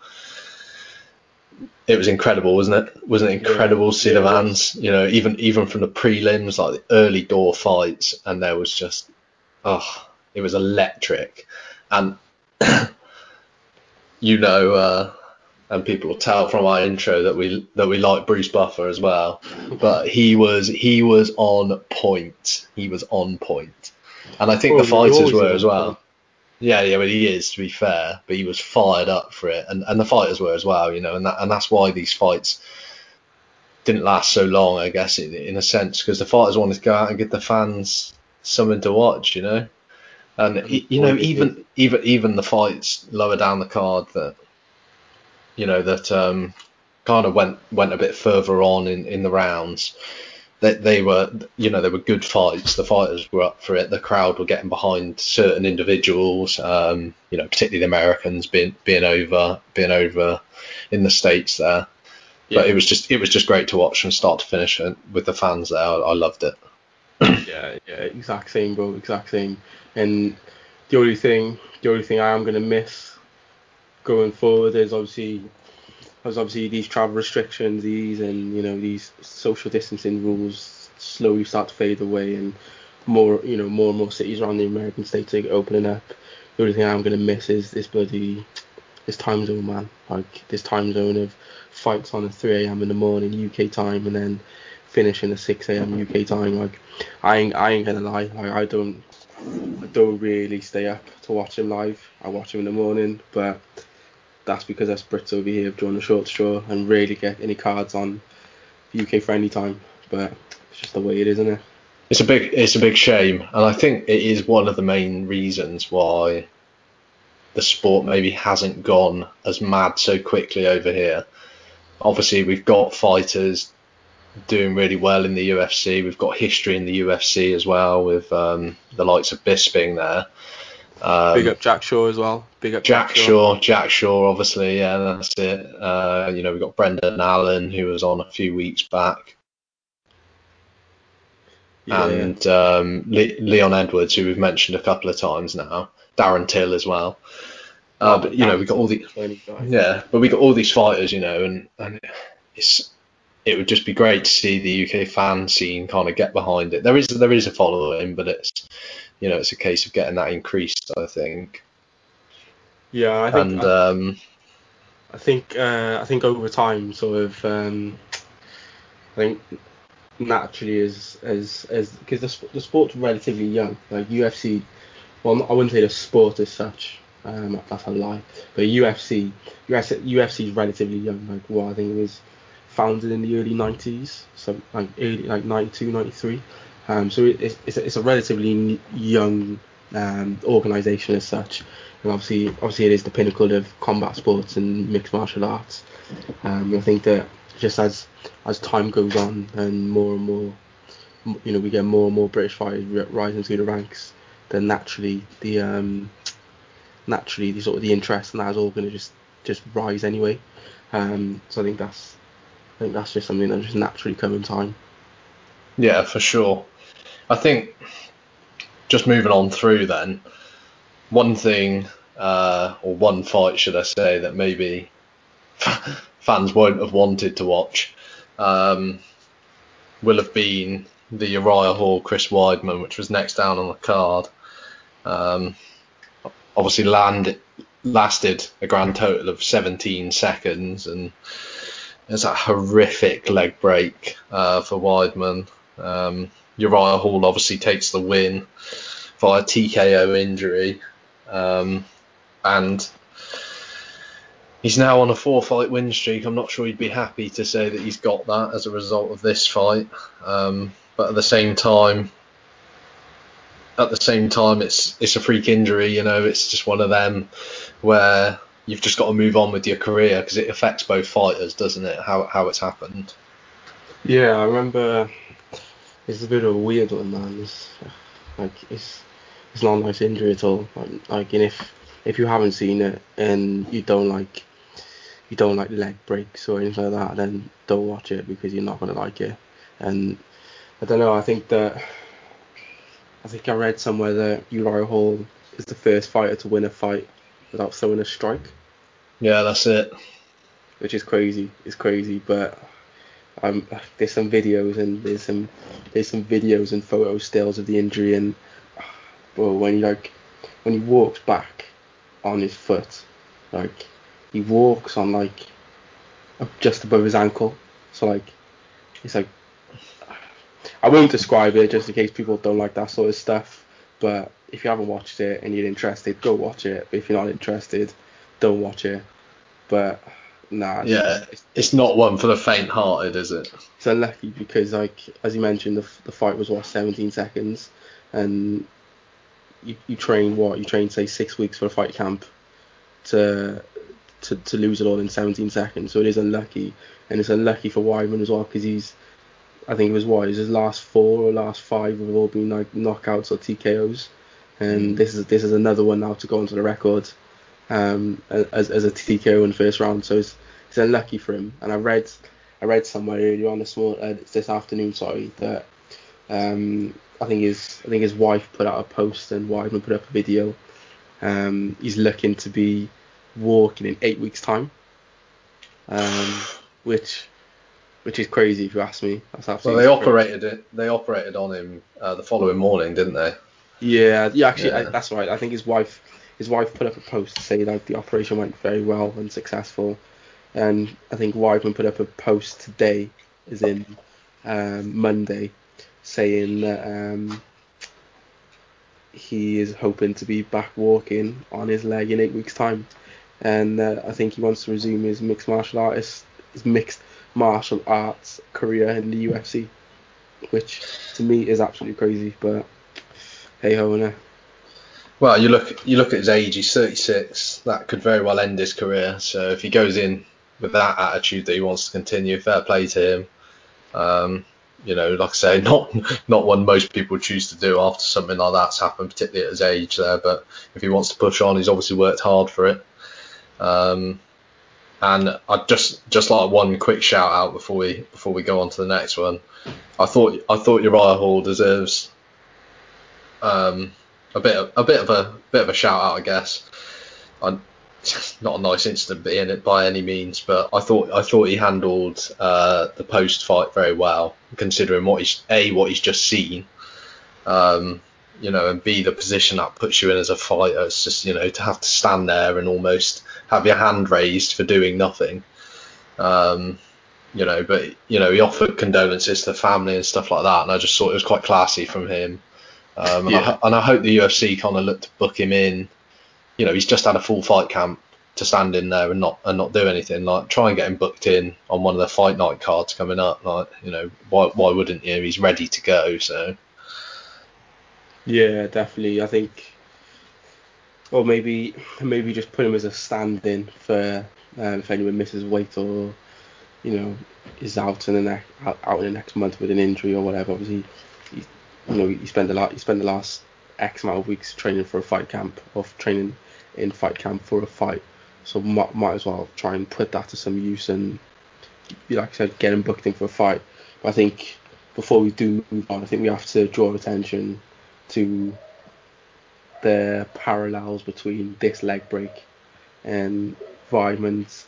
it was incredible, wasn't it? Wasn't it incredible Yeah, to see yeah, the fans? You know, even even from the prelims, like the early door fights, and there was just, oh, it was electric, and *clears throat* you know, uh, and people will tell from our intro that we that we like Bruce Buffer as well, but he was he was on point. He was on point, and I think Well, the fighters were as well. point. Yeah, yeah, but he is to be fair, but he was fired up for it, and, and the fighters were as well, you know, and that and that's why these fights didn't last so long, I guess, in, in a sense, because the fighters wanted to go out and give the fans something to watch, you know, and you know even even even the fights lower down the card that you know that um, kind of went went a bit further on in, in the rounds. They, they were you know they were good fights. The fighters were up for it. The crowd were getting behind certain individuals. Um, you know particularly the Americans being being over being over in the states there. But it was just it was just great to watch from start to finish and with the fans there. I, I loved it. *coughs* Yeah, yeah, exact same, bro, exact same. And the only thing, the only thing I am gonna miss going forward is obviously, is obviously these travel restrictions, these and you know these social distancing rules slowly start to fade away, and more, you know, more and more cities around the American states are opening up. The only thing I'm gonna miss is this bloody, this time zone, man. Like this time zone of fights on at 3 a.m. in the morning UK time, and then finishing at 6 a.m. UK time. Like I ain't, I ain't gonna lie. Like I don't, I don't really stay up to watch him live. I watch him in the morning, but that's because us Brits over here have drawn a short straw and really get any cards on UK any time. But it's just the way it is, isn't it? It's a big it's a big shame, and I think it is one of the main reasons why the sport maybe hasn't gone as mad so quickly over here. Obviously, we've got fighters doing really well in the UFC. We've got history in the UFC as well with um, the likes of Bisping there. Um, Big up Jack Shore as well. Big up Jack Shore, Jack Shore, obviously, yeah, that's it. Uh, you know, we've got Brendan Allen, who was on a few weeks back, Yeah, and um, Le- Leon Edwards, who we've mentioned a couple of times now. Darren Till as well. Uh, but you know, we got all the yeah, but we got all these fighters, you know, and and it's it would just be great to see the UK fan scene kind of get behind it. There is there is a following, but it's you know it's a case of getting that increased, I think. Yeah, I think And I, um, I think uh, I think over time, sort of, um, I think naturally as as as because the the sport's relatively young. Like UFC, well, I wouldn't say the sport as such. Um, that's a lie. But UFC, UFC, is relatively young. Like, well, I think it was founded in the early 90s, so like early like 92, 93. Um, so it, it's it's a, relatively young um, organization as such. And obviously, obviously, it is the pinnacle of combat sports and mixed martial arts. Um, I think that just as as time goes on and more and more, you know, we get more and more British fighters rising through the ranks, then naturally the um, naturally the sort of the interest in that is all going to just just rise anyway. Um, so I think that's I think that's just something that just naturally come in time. Yeah, for sure. I think just moving on through then, one thing, uh, or one fight, should I say, that maybe *laughs* fans won't have wanted to watch, um, will have been the Uriah Hall Chris Weidman, which was next down on the card. Um, obviously, land lasted a grand total of 17 seconds, and there's a horrific leg break uh, for Weidman. Um, Uriah Hall obviously takes the win via TKO injury, um, and he's now on a four-fight win streak. I'm not sure he'd be happy to say that he's got that as a result of this fight, um, but at the same time, at the same time, it's it's a freak injury. You know, it's just one of them where you've just got to move on with your career because it affects both fighters, doesn't it? How how it's happened. Yeah, I remember. It's a bit of a weird one, man. It's like it's it's not a nice injury at all. Like, like and if if you haven't seen it and you don't like you don't like leg breaks or anything like that, then don't watch it because you're not gonna like it. And I don't know. I think that I think I read somewhere that Uriah Hall is the first fighter to win a fight without throwing a strike. Yeah, that's it. which is crazy. It's crazy, but um, there's some videos and there's some there's some videos and photo stills of the injury and bro, when he like when he walks back on his foot, like he walks on like just above his ankle, so like it's like I won't describe it just in case people don't like that sort of stuff. But if you haven't watched it and you're interested, go watch it. But if you're not interested, don't watch it. But nah. It's, yeah, it's, it's not one for the faint-hearted, is it? It's unlucky because, like as you mentioned, the the fight was what 17 seconds, and you, you train what you train say six weeks for a fight camp to to, to lose it all in 17 seconds. So it is unlucky, and it's unlucky for Weidman as well because he's I think it was what his last four or last five have all been like knockouts or TKOs, and this is this is another one now to go onto the record um, as as a TKO in the first round. So it's it's unlucky for him. And I read I read somewhere earlier on this morning, uh, this afternoon, sorry, that um, I think his I think his wife put out a post and Weidman put up a video. Um, he's looking to be walking in eight weeks' time, um, which which is crazy if you ask me. That's absolutely. Well, they crazy. operated it. They operated on him uh, the following morning, didn't they? Yeah, yeah. Actually, yeah. I, that's right. I think his wife, his wife put up a post to say that the operation went very well and successful, and I think Weidman put up a post today, as in um, Monday, saying that um, he is hoping to be back walking on his leg in eight weeks' time, and uh, I think he wants to resume his mixed martial artist, his mixed martial arts career in the UFC, which to me is absolutely crazy. But hey ho, no. Well, you look you look at his age. He's 36. That could very well end his career. So if he goes in with that attitude that he wants to continue, fair play to him. Um, you know, like I say, *laughs* not not one most people choose to do after something like that's happened, particularly at his age there. But if he wants to push on, he's obviously worked hard for it. Um, and I just just like one quick shout out before we before we go on to the next one. I thought I thought Uriah Hall deserves um, a bit of, a bit of a bit of a shout out, I guess. I, *laughs* not a nice incident in it by any means, but I thought I thought he handled uh, the post fight very well, considering what he's a what he's just seen, um, you know, and b the position that puts you in as a fighter. It's just you know to have to stand there and almost have your hand raised for doing nothing. Um, you know, but you know, he offered condolences to the family and stuff like that, and I just thought it was quite classy from him. Um, and, yeah. I, and I hope the UFC kind of look to book him in. You know, he's just had a full fight camp to stand in there and not and not do anything. Like, try and get him booked in on one of the fight night cards coming up. Like, you know, why why wouldn't you? He's ready to go. So. Yeah, definitely. I think or maybe maybe just put him as a stand-in for um, if anyone misses weight or you know is out in the next out in the next month with an injury or whatever. Obviously, you know he spent a lot he spent the last X amount of weeks training for a fight camp or training in fight camp for a fight. So might, might as well try and put that to some use and like I said, get him booked in for a fight. But I think before we do move on, I think we have to draw attention to the parallels between this leg break and Weidman's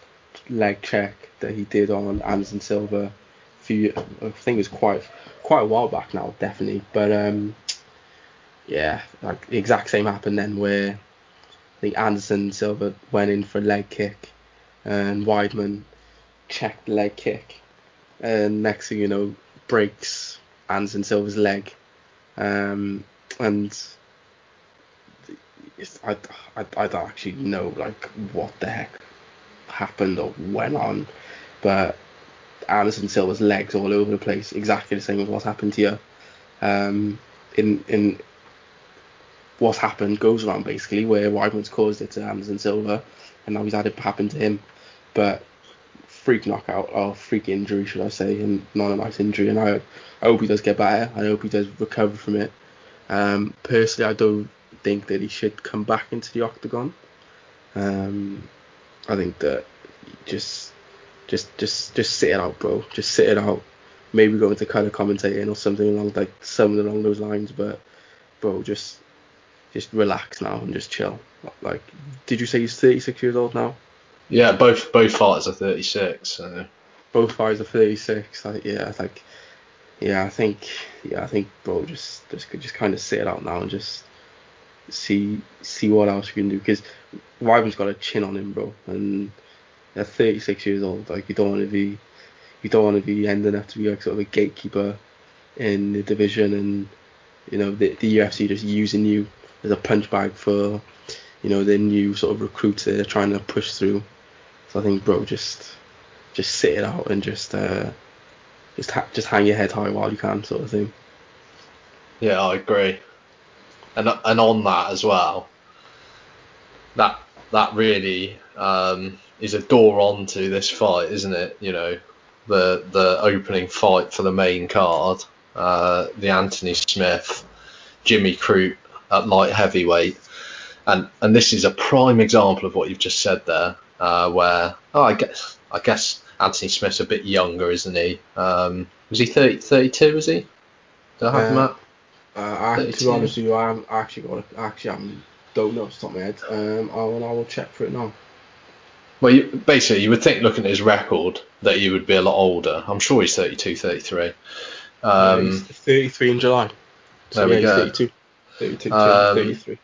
leg check that he did on Anderson Silva few I think it was quite quite a while back now, definitely. But um, yeah, like the exact same happened then where I think Anderson Silva went in for a leg kick and Weidman checked the leg kick and next thing you know breaks Anderson Silva's leg um, and I, I, I don't actually know like what the heck happened or went on, but Anderson Silva's legs all over the place, exactly the same as what's happened to you. Um, in in what's happened goes around basically where Weidman's caused it to Anderson Silva, and now he's had it happen to him, but freak knockout or freak injury should I say, and not a nice injury. And I, I hope he does get better. I hope he does recover from it. Um, personally, I don't think that he should come back into the octagon. Um, I think that just just just just sit it out, bro. Just sit it out. Maybe go into color commentating or something along like something along those lines. But bro, just just relax now and just chill. Like, did you say he's 36 years old now? Yeah, both both fighters are 36. So. Both fighters are 36. Like, yeah, like yeah, I think yeah, I think bro, just just just kind of sit it out now and just see see what else you can do because Weidman's got a chin on him, bro, and at 36 years old, like you don't want to be you don't want to be ending up to be like sort of a gatekeeper in the division and you know the, the UFC just using you as a punch bag for you know the new sort of recruits they're trying to push through. So I think, bro, just just sit it out and just uh, just ha- just hang your head high while you can, sort of thing. Yeah, I agree. And and on that as well, that that really um, is a door onto this fight, isn't it? You know, the the opening fight for the main card, uh, the Anthony Smith, Jimmy Crute at light heavyweight, and and this is a prime example of what you've just said there, uh, where oh I guess I guess Anthony Smith's a bit younger, isn't he? Um, was he 30, 32, was he? Do I have Uh, at? Uh, I, to be honest with you, I haven't actually got a, actually I haven't- don't know off the top of my head. Um, I will I will check for it now. Well, you, basically, you would think looking at his record that he would be a lot older. I'm sure he's 32, 33. Uh, he's Um, 33 in July. So there we go. he's 32. 32, Um, 33.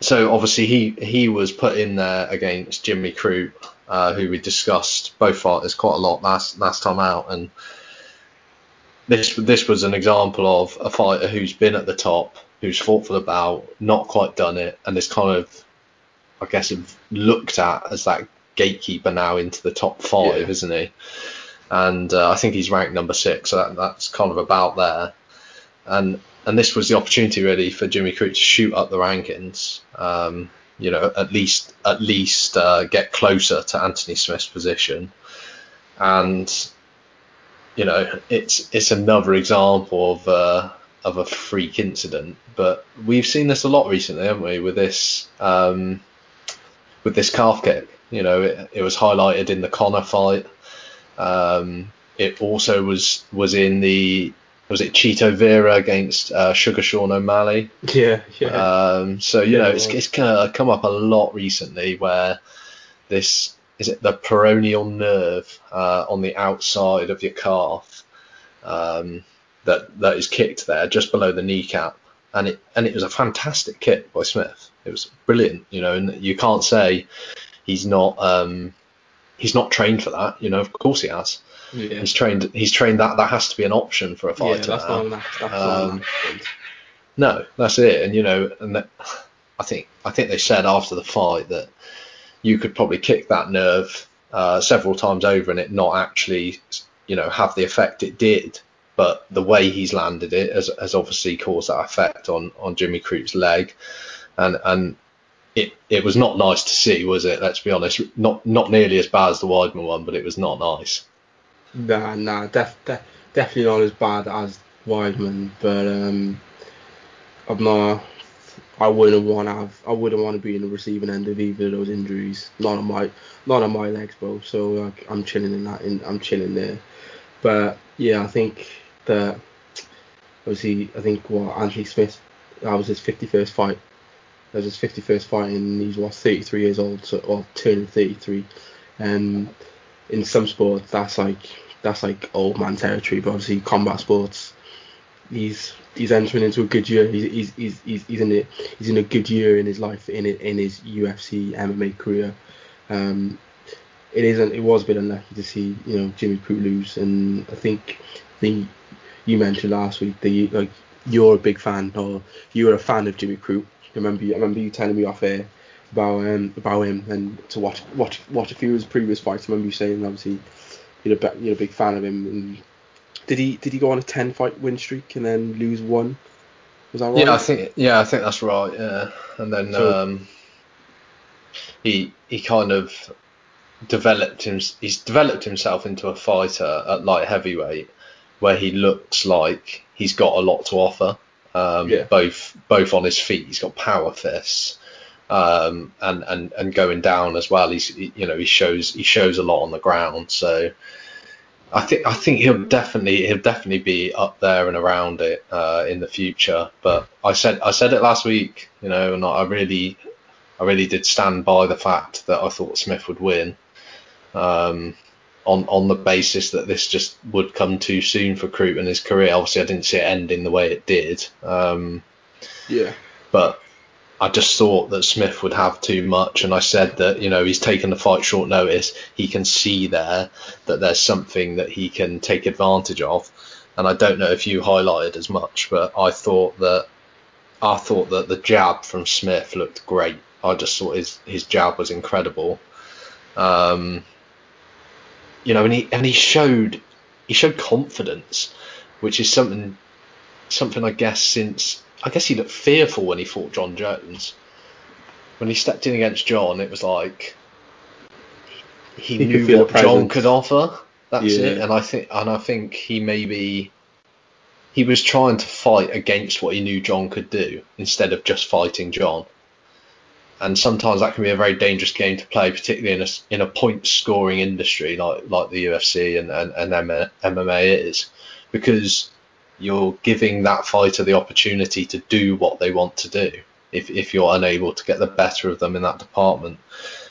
so obviously he he was put in there against Jimmy Crute, uh, who we discussed both fighters quite a lot last last time out, and this this was an example of a fighter who's been at the top, who's fought for the bout, not quite done it, and is kind of, I guess, looked at as that gatekeeper now into the top five, Yeah. isn't he? And uh, I think he's ranked number six, so that, that's kind of about there. And and this was the opportunity really for Jimmy Crute to shoot up the rankings. Um, you know, at least at least uh, get closer to Anthony Smith's position. And you know, it's it's another example of uh, of a freak incident. But we've seen this a lot recently, haven't we? With this um, with this calf kick. You know, it, it was highlighted in the Conor fight. Um, it also was was in the was it Chito Vera against uh, Sugar Sean O'Malley. Yeah, yeah. Um, so you Yeah, know, it's, it's kind of come up a lot recently where this is it the peroneal nerve uh, on the outside of your calf um, that that is kicked there just below the kneecap, and it and it was a fantastic kick by Smith. It was brilliant, you know, and you can't say he's not um, he's not trained for that. You know, of course he has. yeah. He's trained. He's trained that. That has to be an option for a Yeah, fighter. that's not that's not Um. No, that's it. And you know, and that, I think I think they said after the fight that you could probably kick that nerve uh, several times over and it not actually, you know, have the effect it did. But the way he's landed it has, has obviously caused that effect on on Jimmy Crute's leg, and and it it was not nice to see, was it? Let's be honest. Not not nearly as bad as the Weidman one, but it was not nice. Nah, nah, def, def, definitely not as bad as Weidman, but um, I'm not. I wouldn't want to have. I wouldn't want to be in the receiving end of either of those injuries. Not on my, not on my legs, bro. So like, I'm chilling in that. In, I'm chilling there. But yeah, I think that obviously, I think what Anthony Smith, that was his 51st fight. That was his 51st fight, and he's what 33 years old, so or turning 33. Um, in some sports, that's like that's like old man territory. But obviously, combat sports, he's he's entering into a good year. He's he's he's, he's, in a he's in a good year in his life in it in his UFC MMA career. Um, it isn't. It was a bit unlucky to see you know Jimmy Crute lose, and I think You mentioned last week that you, like you're a big fan or you were a fan of Jimmy Crute. I remember you, I remember you telling me off air about um about him and to watch watch watch a few of his previous fights. I remember you saying obviously you're a you're a big fan of him. And did he did he go on a ten fight win streak and then lose one? Was that right? Yeah, I think yeah, I think that's right. Yeah, and then So- um, he he kind of developed him. He's developed himself into a fighter at light heavyweight, where he looks like he's got a lot to offer. Um, Yeah. Both both on his feet, he's got power fists, um, and and and going down as well. He's he, you know he shows he shows a lot on the ground. So I think I think he'll definitely he'll definitely be up there and around it uh, in the future. But I said I said it last week, you know, and I really I really did stand by the fact that I thought Smith would win. Um, on on the basis that this just would come too soon for Crute and his career. Obviously, I didn't see it ending the way it did. Um, Yeah. but I just thought that Smith would have too much, and I said that you know he's taken the fight short notice. He can see there that there's something that he can take advantage of, and I don't know if you highlighted as much, but I thought that I thought that the jab from Smith looked great. I just thought his his jab was incredible. Um, you know, and he and he showed he showed confidence, which is something something I guess since I guess he looked fearful when he fought Jon Jones. When he stepped in against Jon, it was like he, He knew what Jon could offer. That's Yeah. it. And I think and I think he maybe he was trying to fight against what he knew Jon could do instead of just fighting Jon. And sometimes that can be a very dangerous game to play, particularly in a in a point scoring industry like like the UFC and and, and MMA is, because you're giving that fighter the opportunity to do what they want to do if, if you're unable to get the better of them in that department.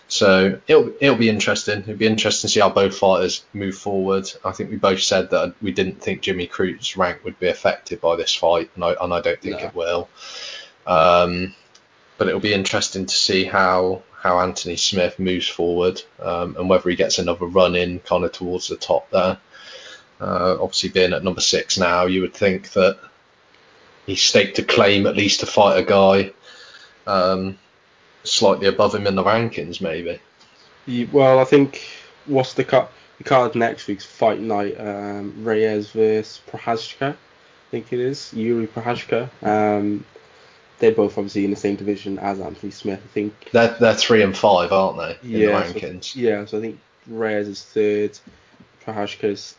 So it'll it'll be interesting. It'll be interesting to see how both fighters move forward. I think we both said that we didn't think Jimmy Crute's rank would be affected by this fight, and I, and I don't think No. it will. Um, but it'll be interesting to see how how Anthony Smith moves forward um, and whether he gets another run in kind of towards the top there. Uh, obviously, being at number six now, you would think that he staked a claim at least to fight a guy um, slightly above him in the rankings, maybe. Well, I think what's the card? The card next week's fight night. Um, Reyes versus Prochazka, I think it is Yuri Prochazka. Um, they're both obviously in the same division as Anthony Smith. I think. They're, they're three and five, aren't they, in Yeah, the so- Yeah, so I think Reyes is third, Prochazka's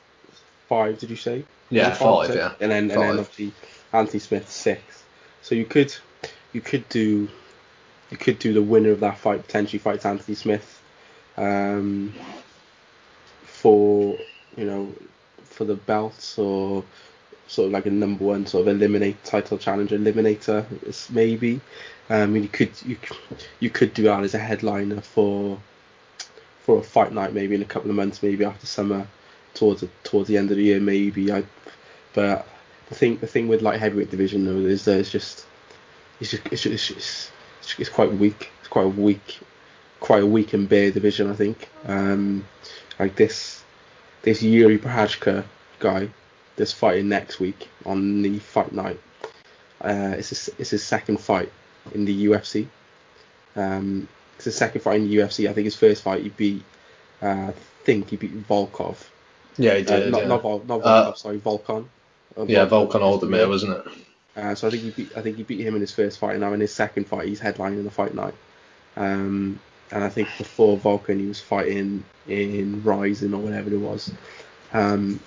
five. Did you say? Yeah, five, so- yeah. And then and then Five. obviously Anthony Smith sixth. So you could you could do you could do the winner of that fight potentially fights Anthony Smith um, for you know for the belts or sort of like a number one sort of eliminate title challenger eliminator. Is maybe. Um, you could you you could do that as a headliner for for a fight night maybe in a couple of months maybe after summer towards the, towards the end of the year maybe. I but the thing the thing with light heavyweight division though is that it's just it's just it's just, it's, it's, it's quite weak. It's quite a weak quite a weak and bare division I think. Um like this this Yuri Prochazka guy that's fighting next week on the fight night uh it's his, it's his second fight in the UFC um it's his second fight in the UFC I think his first fight he beat uh, I think he beat Volkov Yeah, he uh, did. not, yeah. not, Vol- not Volkov, Uh, sorry, Volkan. Uh, yeah, Volkan Oezdemir, wasn't it? Uh, so I think he beat, I think he beat him in his first fight, and now in his second fight, he's headlining the fight night. Um, and I think before Volkan, he was fighting in Rizin or whatever it was. Um,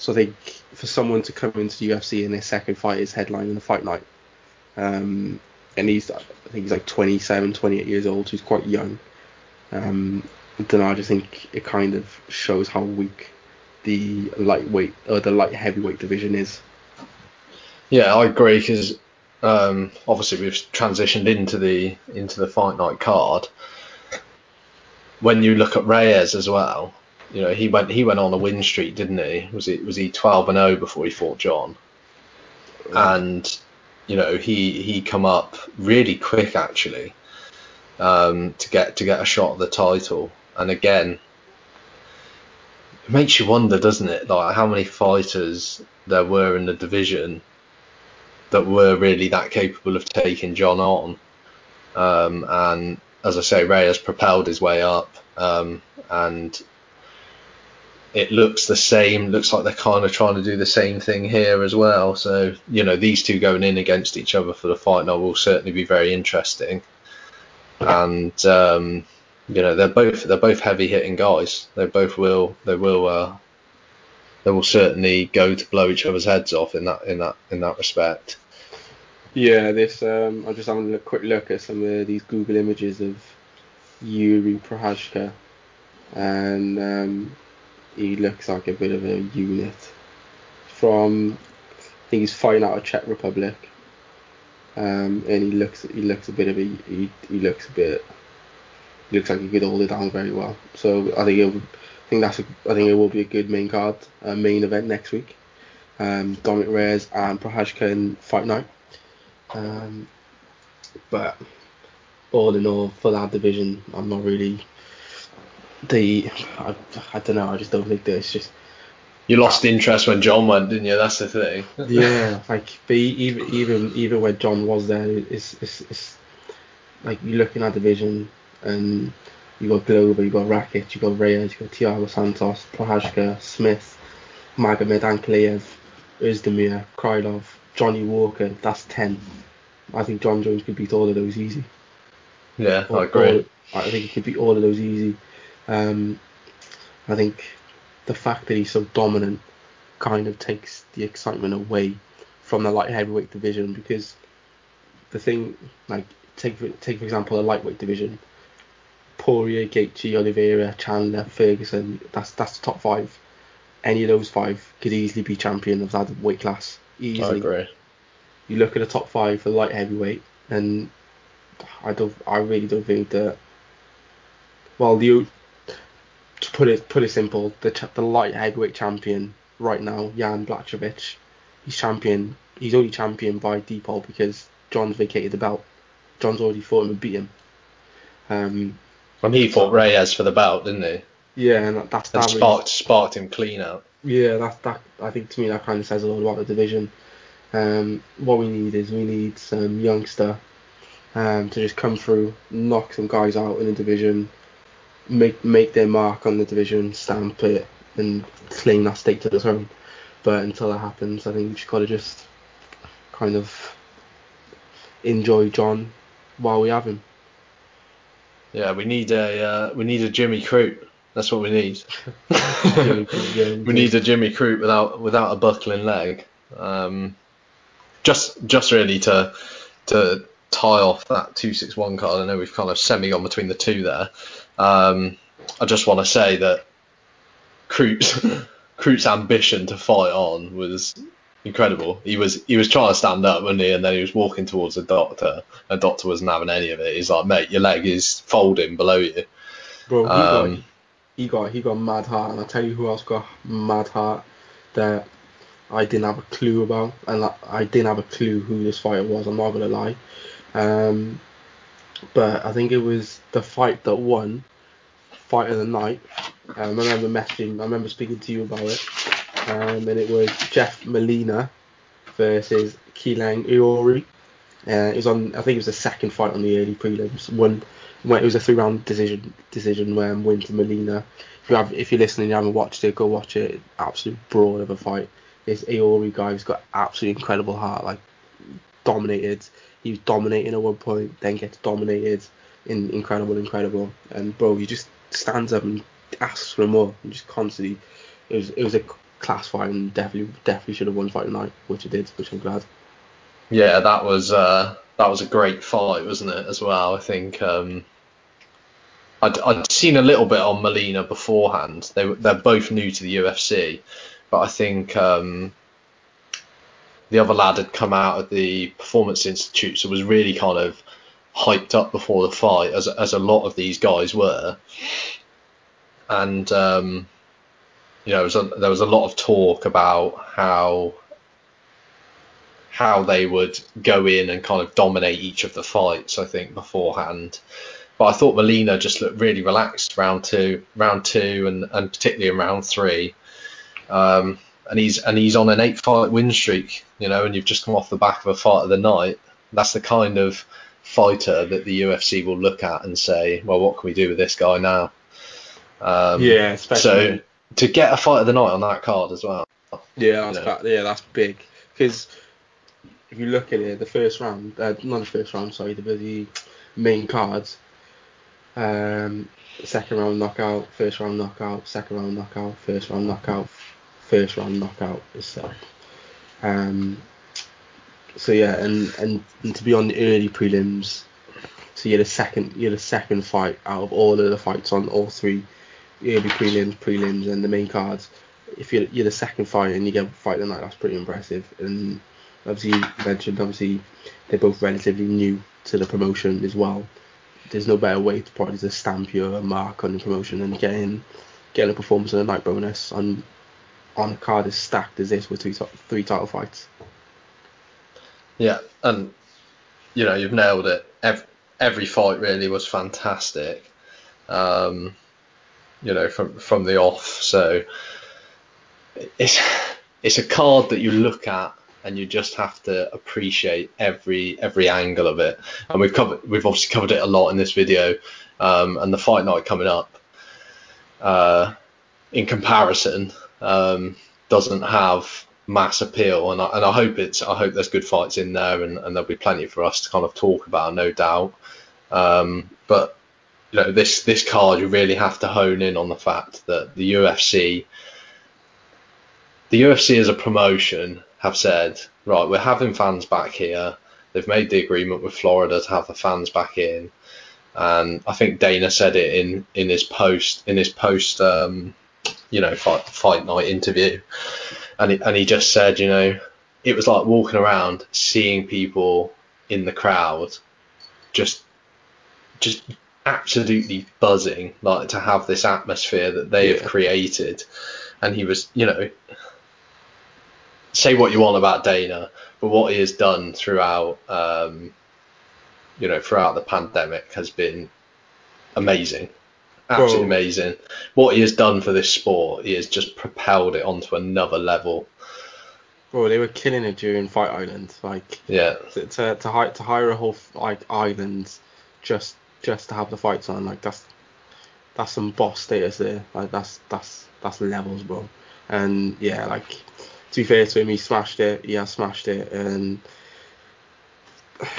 so think for someone to come into the UFC in their second fight is headlining the fight night. Um, and he's, I think he's like 27, 28 years old, so he's quite young. Um, I I just think it kind of shows how weak the lightweight or the light heavyweight division is. Yeah, I agree because um, obviously we've transitioned into the into the fight night card. When you look at Reyes as well, you know he went he went on a win streak, didn't he? Was it was he twelve and zero before he fought Jon? And you know he he come up really quick actually um, to get to get a shot at the title. And again, it makes you wonder, doesn't it? Like how many fighters there were in the division that were really that capable of taking Jon on. Um, and as I say, Reyes propelled his way up, um, and it looks the same. Looks like they're kind of trying to do the same thing here as well. So you know, these two going in against each other for the fight now will certainly be very interesting. And um, you know, they're both they're both heavy hitting guys. They both will they will uh, they will certainly go to blow each other's heads off in that in that in that respect. Yeah, this um, I'm just having a quick look at some of these Google images of Yuri Prochazka, and um, he looks like a bit of a unit. From, I think he's fighting out of Czech Republic, um, and he looks he looks a bit of a he, he looks a bit he looks like he could hold it down very well. So I think it, I think that's a, I think it will be a good main card, uh, main event next week. Um, Dominic Reyes and Prochazka in fight night. Um, but all in all, for that division, I'm not really. The I, I don't know. I just don't think there's just You lost interest when Jon went, didn't you? That's the thing. yeah, *laughs* like but even even even when Jon was there, it's it's, it's like you're looking at division and you got Glover, you got Rakic, you got Reyes, you got Thiago Santos, Prochazka, Smith, Magomed Ankalaev, Özdemir, Krylov, Johnny Walker. That's ten. I think Jon Jones could beat all of those easy. Yeah, I agree. all- I think he could beat all of those easy. Um, I think the fact that he's so dominant kind of takes the excitement away from the light heavyweight division because the thing, like, take for, take for example the lightweight division, Poirier, Gaethje, Oliveira, Chandler, Ferguson. That's that's the top five. Any of those five could easily be champion of that weight class. I Easily agree. you look at the top five for light heavyweight, and I don't, I really don't think that. Well, the put it put it simple, the ch- the light heavyweight champion right now, Jan Blachowicz, he's champion. He's only champion by default because Jon's vacated the belt. Jon's already fought him and beat him. Um, And he fought Reyes for the belt, didn't he? yeah, and that, that's And that. sparked sparked him clean out. Yeah, that's that. I think to me that kind of says a lot about the division. Um, what we need is we need some youngster um, to just come through, knock some guys out in the division, make make their mark on the division, stamp it, and claim that stake to the throne. But until that happens, I think we just got to just kind of enjoy Jon while we have him. Yeah, we need a uh, we need a Jimmy Crute. That's what we need. Jimmy Crute, yeah. *laughs* we need a Jimmy Crute without without a buckling leg. Um, just just really to to tie off that two six one card. I know we've kind of semi gone between the two there. Um, I just want to say that Crute's *laughs* ambition to fight on was incredible. He was he was trying to stand up, wasn't he? And then he was walking towards the doctor. The doctor wasn't having any of it. He's like, mate, your leg is folding below you. Bro, he got Um, he got he got mad heart, and I tell you who else got mad heart that I didn't have a clue about, and I, I didn't have a clue who this fighter was. I'm not gonna lie, um, but I think it was the fight that won fight of the night. Um, I remember messaging, I remember speaking to you about it, um, and it was Jeff Molina versus Qileng Aori. Uh, it was on, I think it was the second fight on the early prelims. One, it was a three-round decision, decision where um, win to Molina. If you have, if you're listening, and you haven't watched it, go watch it. Absolute broad of a fight. This Iori guy has got absolutely incredible heart. Like dominated. He was dominating at one point, then gets dominated. In incredible, incredible. And bro, he just stands up and asks for more, and just constantly. It was it was a class fight, and definitely definitely should have won fight night, which it did, which I'm glad. Yeah, that was uh, that was a great fight, wasn't it? As well, I think um, I'd, I'd seen a little bit on Molina beforehand. They they're both new to the UFC, but I think um, the other lad had come out of the Performance Institute, so it was really kind of hyped up before the fight, as as a lot of these guys were. And um, you know, there was, a, there was a lot of talk about how how they would go in and kind of dominate each of the fights. I think beforehand, but I thought Molina just looked really relaxed round two, round two, and, and particularly in round three. Um, and he's and he's on an eight fight win streak, you know, and you've just come off the back of a fight of the night. That's the kind of fighter that the UFC will look at and say, well, what can we do with this guy now? Um, yeah, especially. So to get a fight of the night on that card as well. Yeah, that's yeah, that's big. Because if you look at it, the first round, uh, not the first round, sorry, the, the main cards. Um, second round knockout, first round knockout, second round knockout, first round knockout, first round knockout is set. Um, so yeah, and, and and to be on the early prelims, so you're the second you're the second fight out of all of the fights on all three early prelims, prelims, and the main cards if you're, you're the second fight and you get a fight tonight, that's pretty impressive. And obviously, you mentioned obviously they're both relatively new to the promotion as well. there's no better way to probably to stamp your mark on the promotion than getting getting a performance and a night bonus on on a card as stacked as this with three three title fights. Yeah, and you know you've nailed it. Every, every fight really was fantastic. Um, you know from from the off, so it's it's a card that you look at and you just have to appreciate every every angle of it. And we've covered we've obviously covered it a lot in this video, um, and the fight night coming up, uh, in comparison, um, doesn't have mass appeal, and I, and I hope it's I hope there's good fights in there, and, and there'll be plenty for us to kind of talk about, no doubt. Um, but you know this this card you really have to hone in on the fact that the UFC the UFC as a promotion have said, right, we're having fans back here. They've made the agreement with Florida to have the fans back in, and I think Dana said it in in his post in his post um, you know fight fight night interview, and he, and he just said, you know, it was like walking around seeing people in the crowd, just just absolutely buzzing, like to have this atmosphere that they yeah. have created, and he was, you know, say what you want about Dana, but what he has done throughout, um, you know, throughout the pandemic has been amazing, absolutely Bro. amazing. What he has done for this sport, he has just propelled it onto another level. Bro, they were killing it during Fight Island, like yeah, to to, to, hire, to hire a whole like island just just to have the fights on, like that's that's some boss status there, like that's that's that's levels, bro. And yeah, like to be fair to him, he smashed it. He has smashed it, and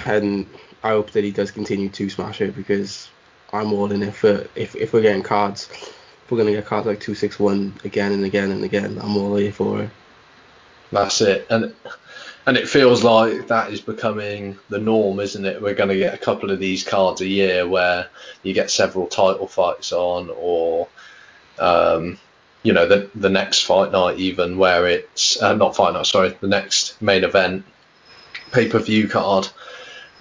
and I hope that he does continue to smash it because I'm all in it for if if we're getting cards, if we're gonna get cards like two six one again and again and again, I'm all here for it. That's it, and and it feels like that is becoming the norm, isn't it? We're going to get a couple of these cards a year where you get several title fights on, or um, you know the the next fight night even where it's uh, not fight night sorry the next main event pay per view card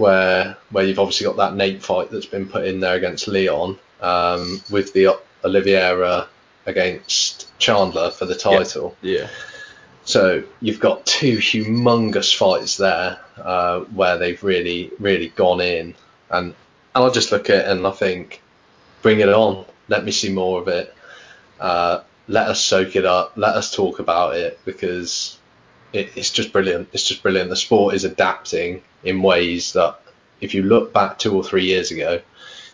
where where you've obviously got that Nate fight that's been put in there against Leon um, with the Oliveira against Chandler for the title. Yeah. yeah. So you've got two humongous fights there uh, where they've really really gone in, and and I just look at it and I think, bring it on. Let me see more of it. Uh, let us soak it up, let us talk about it because it, it's just brilliant. It's just brilliant. The sport is adapting in ways that if you look back two or three years ago,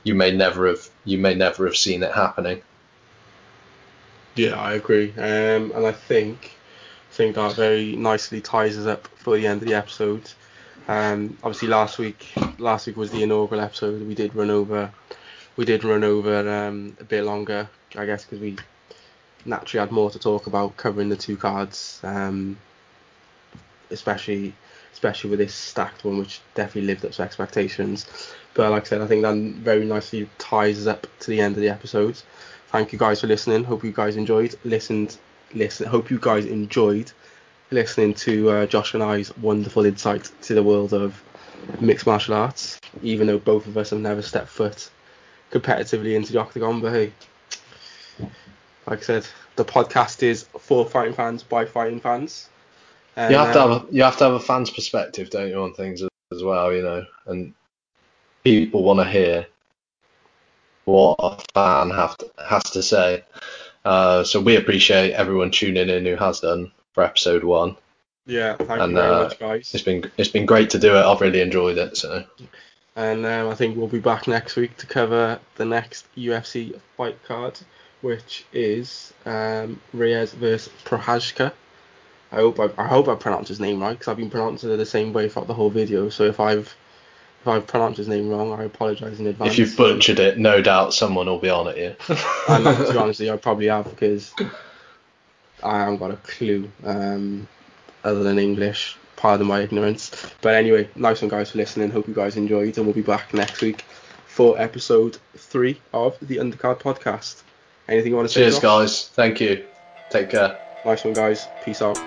you may never have you may never have seen it happening. Yeah, I agree, um, and I think I think that very nicely ties us up for the end of the episode. Um, obviously, last week last week was the inaugural episode. We did run over we did run over um, a bit longer, I guess, because we naturally had more to talk about covering the two cards, um, especially especially with this stacked one, which definitely lived up to expectations. But like I said, I think that very nicely ties up to the end of the episode. Thank you guys for listening. Hope you guys enjoyed. Listened, listen. Hope you guys enjoyed listening to uh, Josh and I's wonderful insight to the world of mixed martial arts. Even though both of us have never stepped foot competitively into the octagon, but hey, like I said, the podcast is for fighting fans by fighting fans. And, you have to have a, you have to have a fan's perspective, don't you, on things as well, you know, and people want to hear what a fan have to, has to say. Uh, so we appreciate everyone tuning in who has done for episode one. Yeah, thank and, you very uh, much, guys. It's been it's been great to do it. I've really enjoyed it. So. And um, I think we'll be back next week to cover the next UFC fight card which is um, Reyes versus Prochazka. I hope I, I hope I pronounced his name right because I've been pronouncing it the same way throughout the whole video. So if I've if I've pronounced his name wrong, I apologise in advance. If you've butchered it, no doubt someone will be on it. Yeah. and to be *laughs* honest, I probably have because I haven't got a clue um, other than English. Pardon my ignorance. But anyway, nice one, guys, for listening. Hope you guys enjoyed, and we'll be back next week for episode three of the Undercard podcast. Anything you want to say? Cheers, guys. Thank you. Take care. Nice one, guys. Peace out.